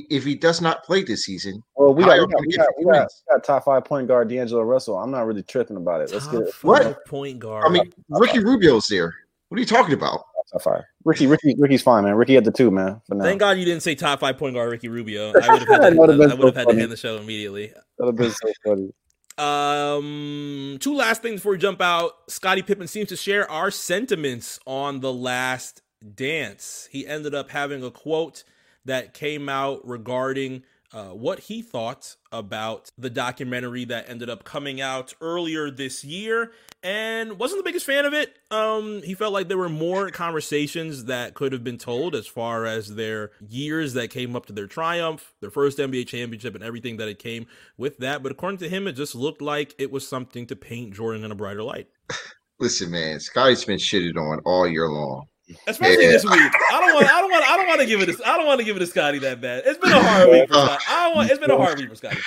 If he does not play this season, Well, we got, we got, we got, we got, we got top five point guard D'Angelo Russell. I'm not really tripping about it. Let's get Top it. What? five point guard. I mean, Ricky Rubio's there. What are you talking about? Top five. Ricky, Ricky, Ricky's fine, man. Ricky at the two, man. For now. thank God you didn't say top five point guard Ricky Rubio. I would have had to, would've been I would have so had to end the show immediately. That would have been so funny. Um, two last things before we jump out. Scottie Pippen seems to share our sentiments on the last dance. He ended up having a quote that came out regarding uh, what he thought about the documentary that ended up coming out earlier this year and wasn't the biggest fan of it. Um, he felt like there were more conversations that could have been told as far as their years that came up to their triumph, their first NBA championship, and everything that it came with that. But according to him, it just looked like it was something to paint Jordan in a brighter light. Listen, man, Scotty's been shitted on all year long. Especially yeah. this week. I don't want. I don't want. I don't want to give it. A, I don't want to give it a Scotty that bad. It's been a hard week for Scotty. I don't want. It's been a hard week for Scotty.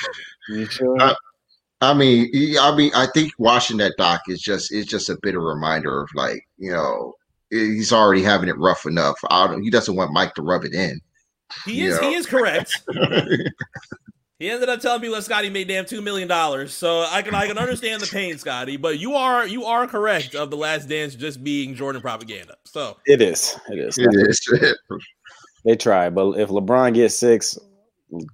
You sure? I, I mean, I mean, I think watching that doc is just is just a bit of reminder of like you know he's already having it rough enough. I don't, he doesn't want Mike to rub it in. He is. Know? He is correct. He ended up telling people that Scotty made damn two million dollars. So I can I can understand the pain, Scotty. But you are you are correct of the Last Dance just being Jordan propaganda. So it is. It is. It is. they try, but if LeBron gets six,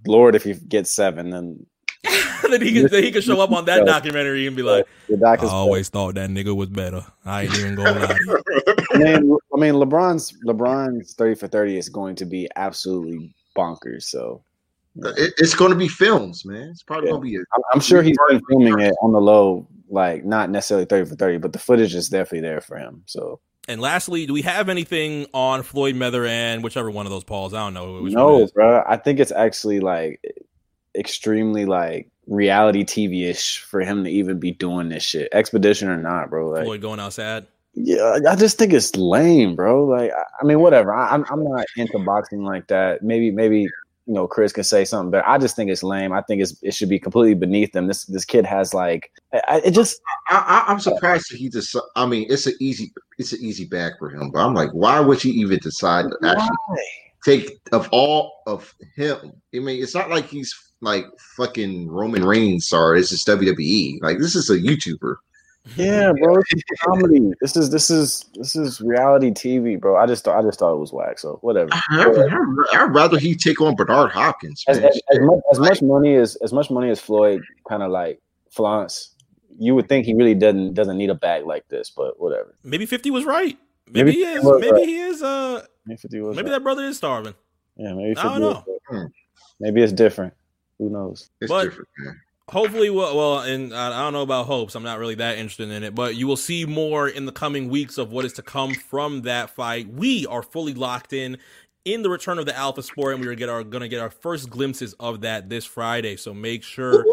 Lord, if he gets seven, then then he could he could show up on that documentary and be like, I always thought that nigga was better. I ain't even going lie. I mean, I mean, LeBron's LeBron's thirty for thirty is going to be absolutely bonkers. So it, it's going to be films, man. It's probably yeah. going to be. i I'm sure he's been filming it on the low, like not necessarily thirty for thirty, but the footage is definitely there for him. So. And lastly, do we have anything on Floyd Mayweather and whichever one of those Pauls? I don't know. no, bro. I think it's actually like extremely like reality TV ish for him to even be doing this shit, expedition or not, bro. Like, Floyd going outside. Yeah, I just think it's lame, bro. Like, I mean, whatever. I, I'm I'm not into boxing like that. Maybe maybe you know Chris can say something, but I just think it's lame. I think it's it should be completely beneath them. This this kid has like I, it just. I, am surprised that he just. I mean, it's an easy it's an easy bag for him, but I'm like, why would he even decide to actually why? take of all of him? I mean, it's not like he's like fucking Roman Reigns star. This is WWE. Like this is a YouTuber. Yeah, bro. This is comedy. This is this is this is reality TV, bro. I just I just thought it was whack. So whatever. I, I'd rather he take on Bernard Hopkins. As, as, as, much, as much money as as much money as Floyd kind of like flaunts, you would think he really doesn't doesn't need a bag like this. But whatever. Maybe Fifty was right. Maybe, maybe he is. Maybe right. he is. Uh, maybe, 50 was maybe right. that brother is starving. Yeah, maybe. 50 I don't know. Hmm. Maybe it's different. Who knows? It's but, different. Man hopefully well, and i don't know about hopes. I'm not really that interested in it but you will see more in the coming weeks of what is to come from that fight. We are fully locked in in the return of the alpha sport and we are get our gonna get our first glimpses of that this friday. So make sure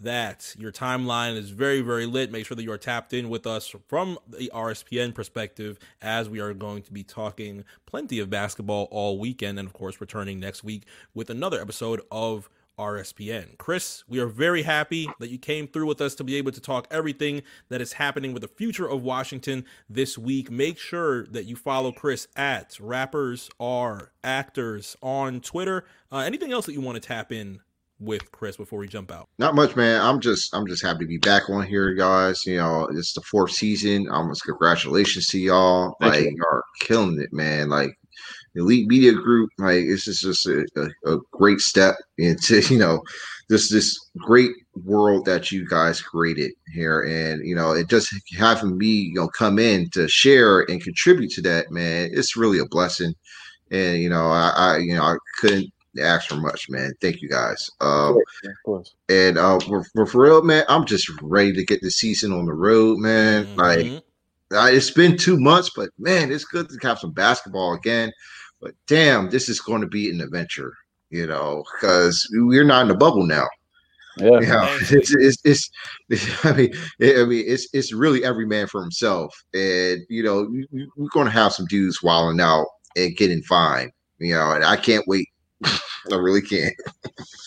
that your timeline is very very lit. Make sure that you are tapped in with us from the rspn perspective as we are going to be talking plenty of basketball all weekend and of course returning next week with another episode of RSPN. Chris, we are very happy that you came through with us to be able to talk everything that is happening with the future of Washington this week. Make sure that you follow Chris at Rappers Are Actors on Twitter. Uh, anything else that you want to tap in with Chris before we jump out? Not much, man. I'm just I'm just happy to be back on here, guys. You know, it's the fourth season. Almost congratulations to y'all. Thank like you are killing it, man. Like elite media group like this is just a, a, a, great step into you know this this great world that you guys created here. And you know it just having me you know come in to share and contribute to that man it's really a blessing. And you know i, I you know i couldn't ask for much man. Thank you guys. Um and uh for, for, for real man i'm just ready to get the season on the road man. Mm-hmm. like it's been two months, but man, it's good to have some basketball again. But damn, this is going to be an adventure, you know, because we're not in a bubble now. Yeah, you know, it's, it's, it's, it's, I mean, it, I mean, it's it's really every man for himself, and you know, we, we're going to have some dudes wilding out and getting fine, you know, and I can't wait. I really can't.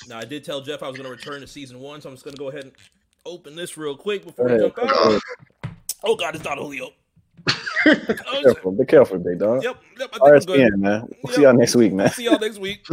now, I did tell Jeff I was going to return to season one, so I'm just going to go ahead and open this real quick before we jump out. Uh, oh God, it's not Julio be careful, be careful, big dog. Yep, yep. RSPN, man. We'll yep. see y'all next week, man. See y'all next week.